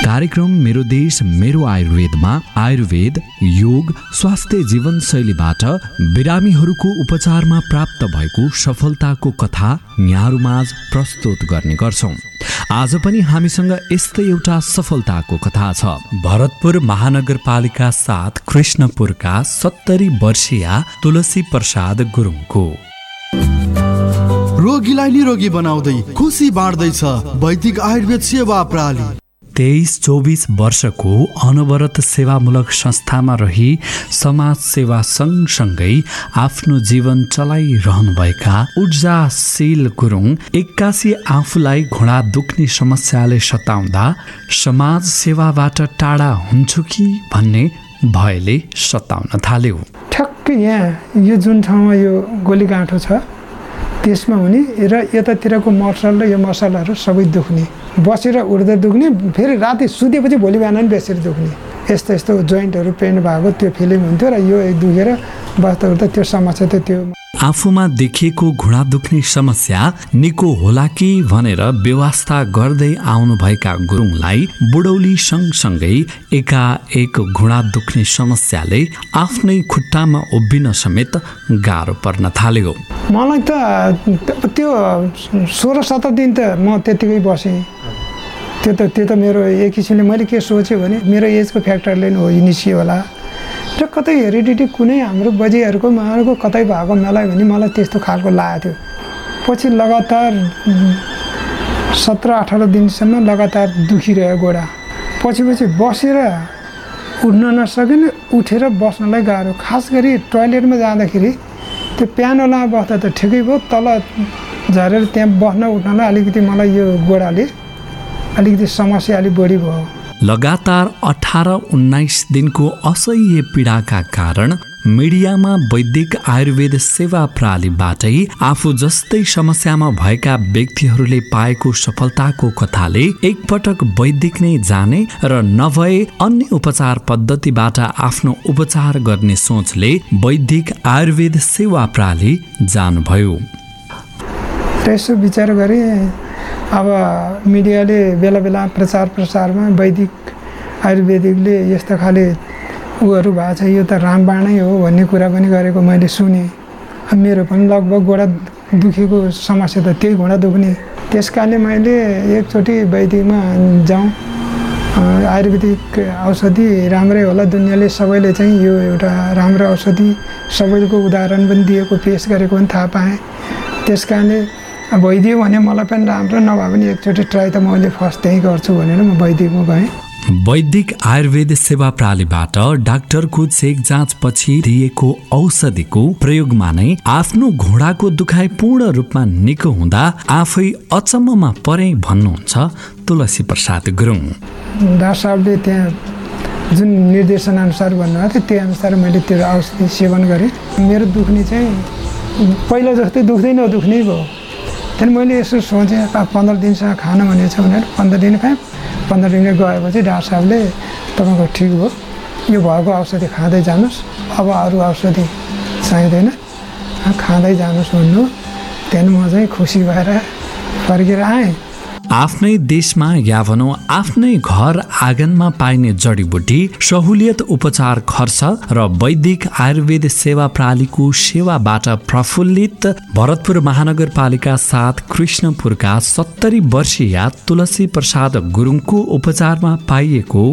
कार्यक्रम मेरो देश मेरो आयुर्वेदमा आयुर्वेद योग स्वास्थ्य जीवनशैलीबाट बिरामीहरूको उपचारमा प्राप्त भएको सफलताको कथा यहाँहरूमाझ प्रस्तुत गर्ने गर्छौँ। आज पनि हामीसँग यस्तै एउटा सफलताको कथा छ। भरतपुर महानगरपालिका साथ कृष्णपुरका सत्तरी वर्षीय तुलसी प्रसाद गुरुङको। रोगीलाई निरोगी बनाउँदै खुसी बाँड्दैछ। वैदिक आयुर्वेद सेवा प्रणाली। तेइस चौबिस वर्षको अनवरत सेवामूलक संस्थामा रही समाज सेवा सँगसँगै आफ्नो जीवन चलाइरहनुभएका ऊर्जाशील गुरुङ एक्कासी आफूलाई घुँडा दुख्ने समस्याले सताउँदा समाज सेवाबाट टाढा हुन्छु कि भन्ने भयले सताउन थाल्यो। ठ्याक्कै यहाँ यो जुन ठाउँमा यो गोलीगाँठो छ त्यसमा हुने र यतातिरको मसल र यो मसलाहरू सबै दुख्ने। बसेर उठ्दा दुख्ने फेरि राति सुतेपछि भोलि बिहान पनि बेसेर दुख्ने। यस्तो यस्तो जोइन्टहरू पेन भएको त्यो फिलिङ हुन्थ्यो र यो दुखेर बस्दा उठ्दा त्यो समस्या त त्यो आफूमा देखिएको घुँडा दुख्ने समस्या निको होला कि भनेर व्यवस्था गर्दै आउनुभएका गुरुङलाई बुढौली सँगसँगै एकाएक घुँडा दुख्ने समस्याले आफ्नै खुट्टामा उभिन समेत गाह्रो पर्न थाल्यो। मलाई त त्यो सोह्र सत्र दिन त म त्यतिकै बसेँ। त्यो त त्यो त मेरो एक किसिमले मैले के सोचेँ भने मेरो एजको फ्याक्टरले नै हो निस्कियो होला। र कतै हेरिडिटी कुनै हाम्रो बजीहरूको उहाँहरूको कतै भएको मलाई भने मलाई त्यस्तो खालको लागेको थियो। पछि लगातार सत्र अठार दिनसम्म लगातार दुखिरह्यो गोडा। पछि पछि बसेर उठ्न नसकिने उठेर बस्नलाई गाह्रो। खास गरी टोइलेटमा जाँदाखेरि त्यो प्यानोलामा बस्दा त ठिकै भयो तल झरेर त्यहाँ बस्न उठ्नलाई अलिकति मलाई यो गोडाले अलिकति समस्या अलिक बढी भयो। लगातार अठार उन्नाइस दिनको असह्य पीडाका कारण मिडियामा वैदिक आयुर्वेद सेवा प्रणालीबाटै आफू जस्तै समस्यामा भएका व्यक्तिहरूले पाएको सफलताको कथाले एकपटक वैदिक नै जाने र नभए अन्य उपचार पद्धतिबाट आफ्नो उपचार गर्ने सोचले वैदिक आयुर्वेद सेवा प्रणाली जानुभयो। यसो विचार गरेँ अब मिडियाले बेला बेला प्रचार प्रसारमा वैदिक आयुर्वेदिकले यस्तो खाले उहरू भएको छ। यो त रामबाणै हो भन्ने कुरा पनि गरेको मैले सुनेँ। मेरो पनि लगभग गोडा दुखेको समस्या त त्यही घुँडा दुख्ने। त्यस कारणले मैले एकचोटि वैदिकमा जाउँ। आयुर्वेदिक औषधि राम्रै होला। दुनियाँले सबैले चाहिँ यो एउटा राम्रो औषधि सबैको उदाहरण पनि दिएको पेस गरेको पनि थाहा पाएँ। त्यस कारणले भइदियो भने मलाई पनि राम्रो नभए पनि एकचोटि ट्राई त मैले फर्स्ट त्यहीँ गर्छु भनेर म वैदिकमा गएँ वैदिक आयुर्वेद सेवा प्रणालीबाट डाक्टरको चेक जाँचपछि दिएको औषधिको प्रयोगमा नै आफ्नो घोडाको दुखाइ पूर्ण रूपमा निको हुँदा आफै अचम्ममा परे भन्नुहुन्छ तुलसी प्रसाद गुरुङ। डाक्टर साहबले त्यहाँ जुन निर्देशनअनुसार भन्नुभएको थियो त्यही अनुसार मैले त्यो औषधि सेवन गरेँ। मेरो दुख्ने चाहिँ पहिला जस्तै दुख्दै नदुख्ने भयो। त्यहाँदेखि मैले यसो सोचेँ पा पन्ध्र दिनसम्म खान भनेको छ भनेर पन्ध्र दिन खाएँ पन्ध्र दिन गएपछि डाक्टर साहबले तपाईँको ठिक भयो यो भएको औषधि खाँदै जानुहोस्। अब अरू औषधि चाहिँदैन। खाँदै जानुहोस् भन्नु। त्यहाँदेखि म चाहिँ खुसी भएर फर्केर आएँ। आफ्नै देशमा या भनौँ आफ्नै घर आँगनमा पाइने जडीबुटी सहुलियत उपचार खर्च र वैदिक आयुर्वेद सेवा प्रणालीको सेवाबाट प्रफुल्लित भरतपुर महानगरपालिका साथ कृष्णपुरका सत्तरी वर्षीय तुलसी प्रसाद गुरुङको उपचारमा पाइएको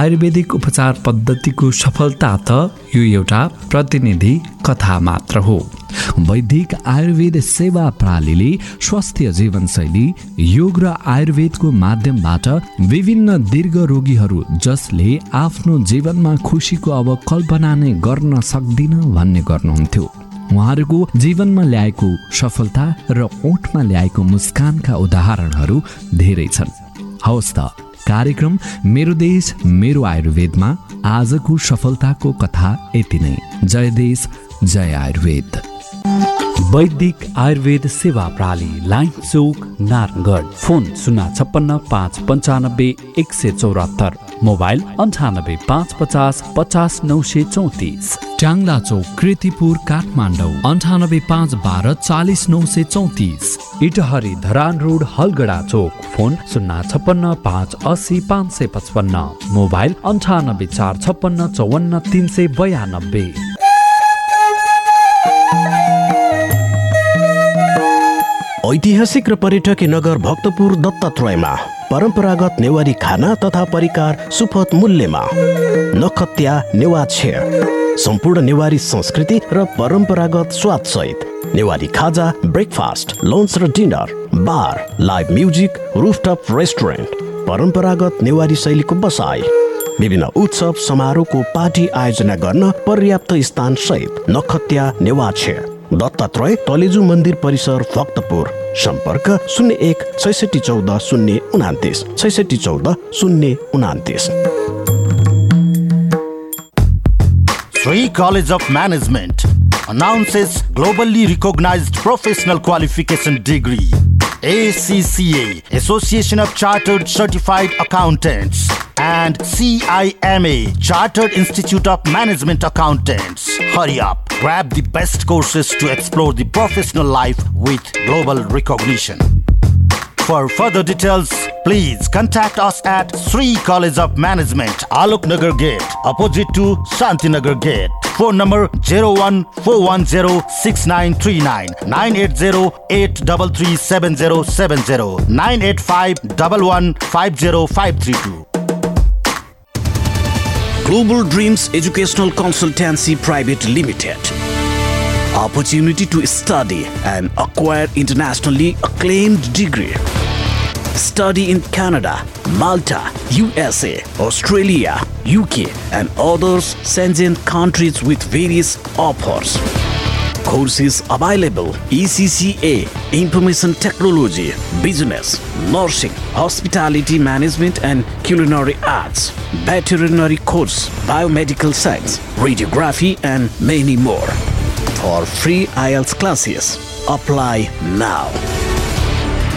आयुर्वेदिक उपचार पद्धतिको सफलता त यो एउटा प्रतिनिधि कथा मात्र हो। वैदिक आयुर्वेद सेवा प्रणालीले स्वास्थ्य जीवनशैली योग र आयुर्वेदको माध्यमबाट विभिन्न दीर्घ रोगीहरू जसले आफ्नो जीवनमा खुसीको अब कल्पना नै गर्न सक्दिन भन्ने गर्नुहुन्थ्यो। उहाँहरूको जीवनमा ल्याएको सफलता र ओठमा ल्याएको मुस्कानका उदाहरणहरू धेरै छन्। हवस् त कार्यक्रम मेरो देश मेरो आयुर्वेदमा आजको सफलताको कथा यति नै। जय देश जय आयुर्वेद। वैदिक आयुर्वेद सेवा प्रणाली लाइन चौक नारायणगढ। फोन शून्य छप्पन्न पाँच पन्चानब्बे एक सय चौरात्तर। मोबाइल अन्ठानब्बे पाँच पचास पचास नौ सय चौतिस। ट्याङ्ला चौक कृतिपुर काठमाडौँ। अन्ठानब्बे पाँच बाह्र चालिस नौ सय चौतिस। इटहरी धरान रोड हलगडा चोक। फोन शून्य छप्पन्न पाँच असी पाँच सय पचपन्न। मोबाइल अन्ठानब्बे चार छप्पन्न चौवन्न तिन सय बयानब्बे। ऐतिहासिक र पर्यटकीय नगर भक्तपुर दत्तात्रयमा परम्परागत नेवारी खाना तथा परिकार सुपथ मूल्यमा। नखत्या नेवा सम्पूर्ण नेवारी संस्कृति र परम्परागत स्वाद सहित। नेवारी खाजा ब्रेकफास्ट लन्च र dinner bar live music rooftop restaurant परम्परागत नेवारी शैलीको बसाई विभिन्न उत्सव समारोहको पार्टी आयोजना गर्न पर्याप्त स्थान सहित नखत्या नेवाछे दत्तात्रय तलेजु मन्दिर परिसर भक्तपुर सम्पर्क शून्य एक छैसठी चौध शून्य उनातिस छैसठी चौध शून्य उनातिस Sri College of Management announces globally recognized professional qualification degree ACCA Association of Chartered Certified Accountants and CIMA Chartered Institute of Management Accountants. Hurry up, grab the best courses to explore the professional life with global recognition. For further details, please contact us at Sri College of Management, Alok Nagar Gate, opposite to Shantinagar Gate. Phone number 014106939 980 985 Global Dreams Educational Consultancy Private Limited. Opportunity to study and acquire internationally acclaimed degree. Study in Canada, Malta, USA, Australia, UK, and others Shenzhen countries with various offers. Courses available ECCA, Information Technology, Business, Nursing, Hospitality Management and Culinary Arts, Veterinary Course, Biomedical Science, Radiography, and many more. For free IELTS classes, apply now.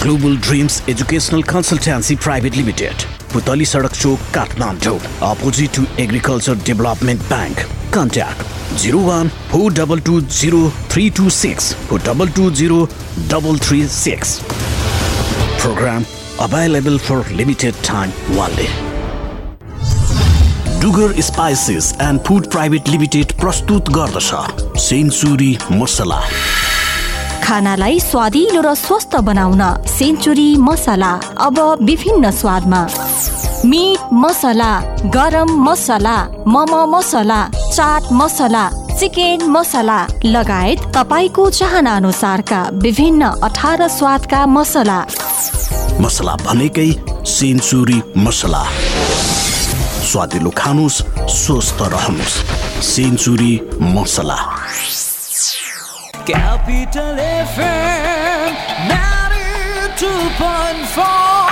Global Dreams Educational Consultancy Private Limited, Putali Sadak Chowk, Kathmandu, opposite to Agriculture Development Bank. Contact 01 4220 326 4220 336. Program available for limited time only. Dugar spices and food private limited प्रस्तुत गर्दछ। Century masala. खानालाई स्वादिलो र स्वस्थ बनाउन century मसला अब विभिन्न स्वादमा। मिट मसला गरम मसला मम मसला चाट मसला चिकन मसला लगायत तपाईँको चाहना अनुसारका विभिन्न अठार स्वादका मसला। मसला भनेकै सेन्चुरी मसला। स्वादिलो खानुहोस् स्वस्थ रहनुहोस् सेन्चुरी मसला। Capital FM 92.4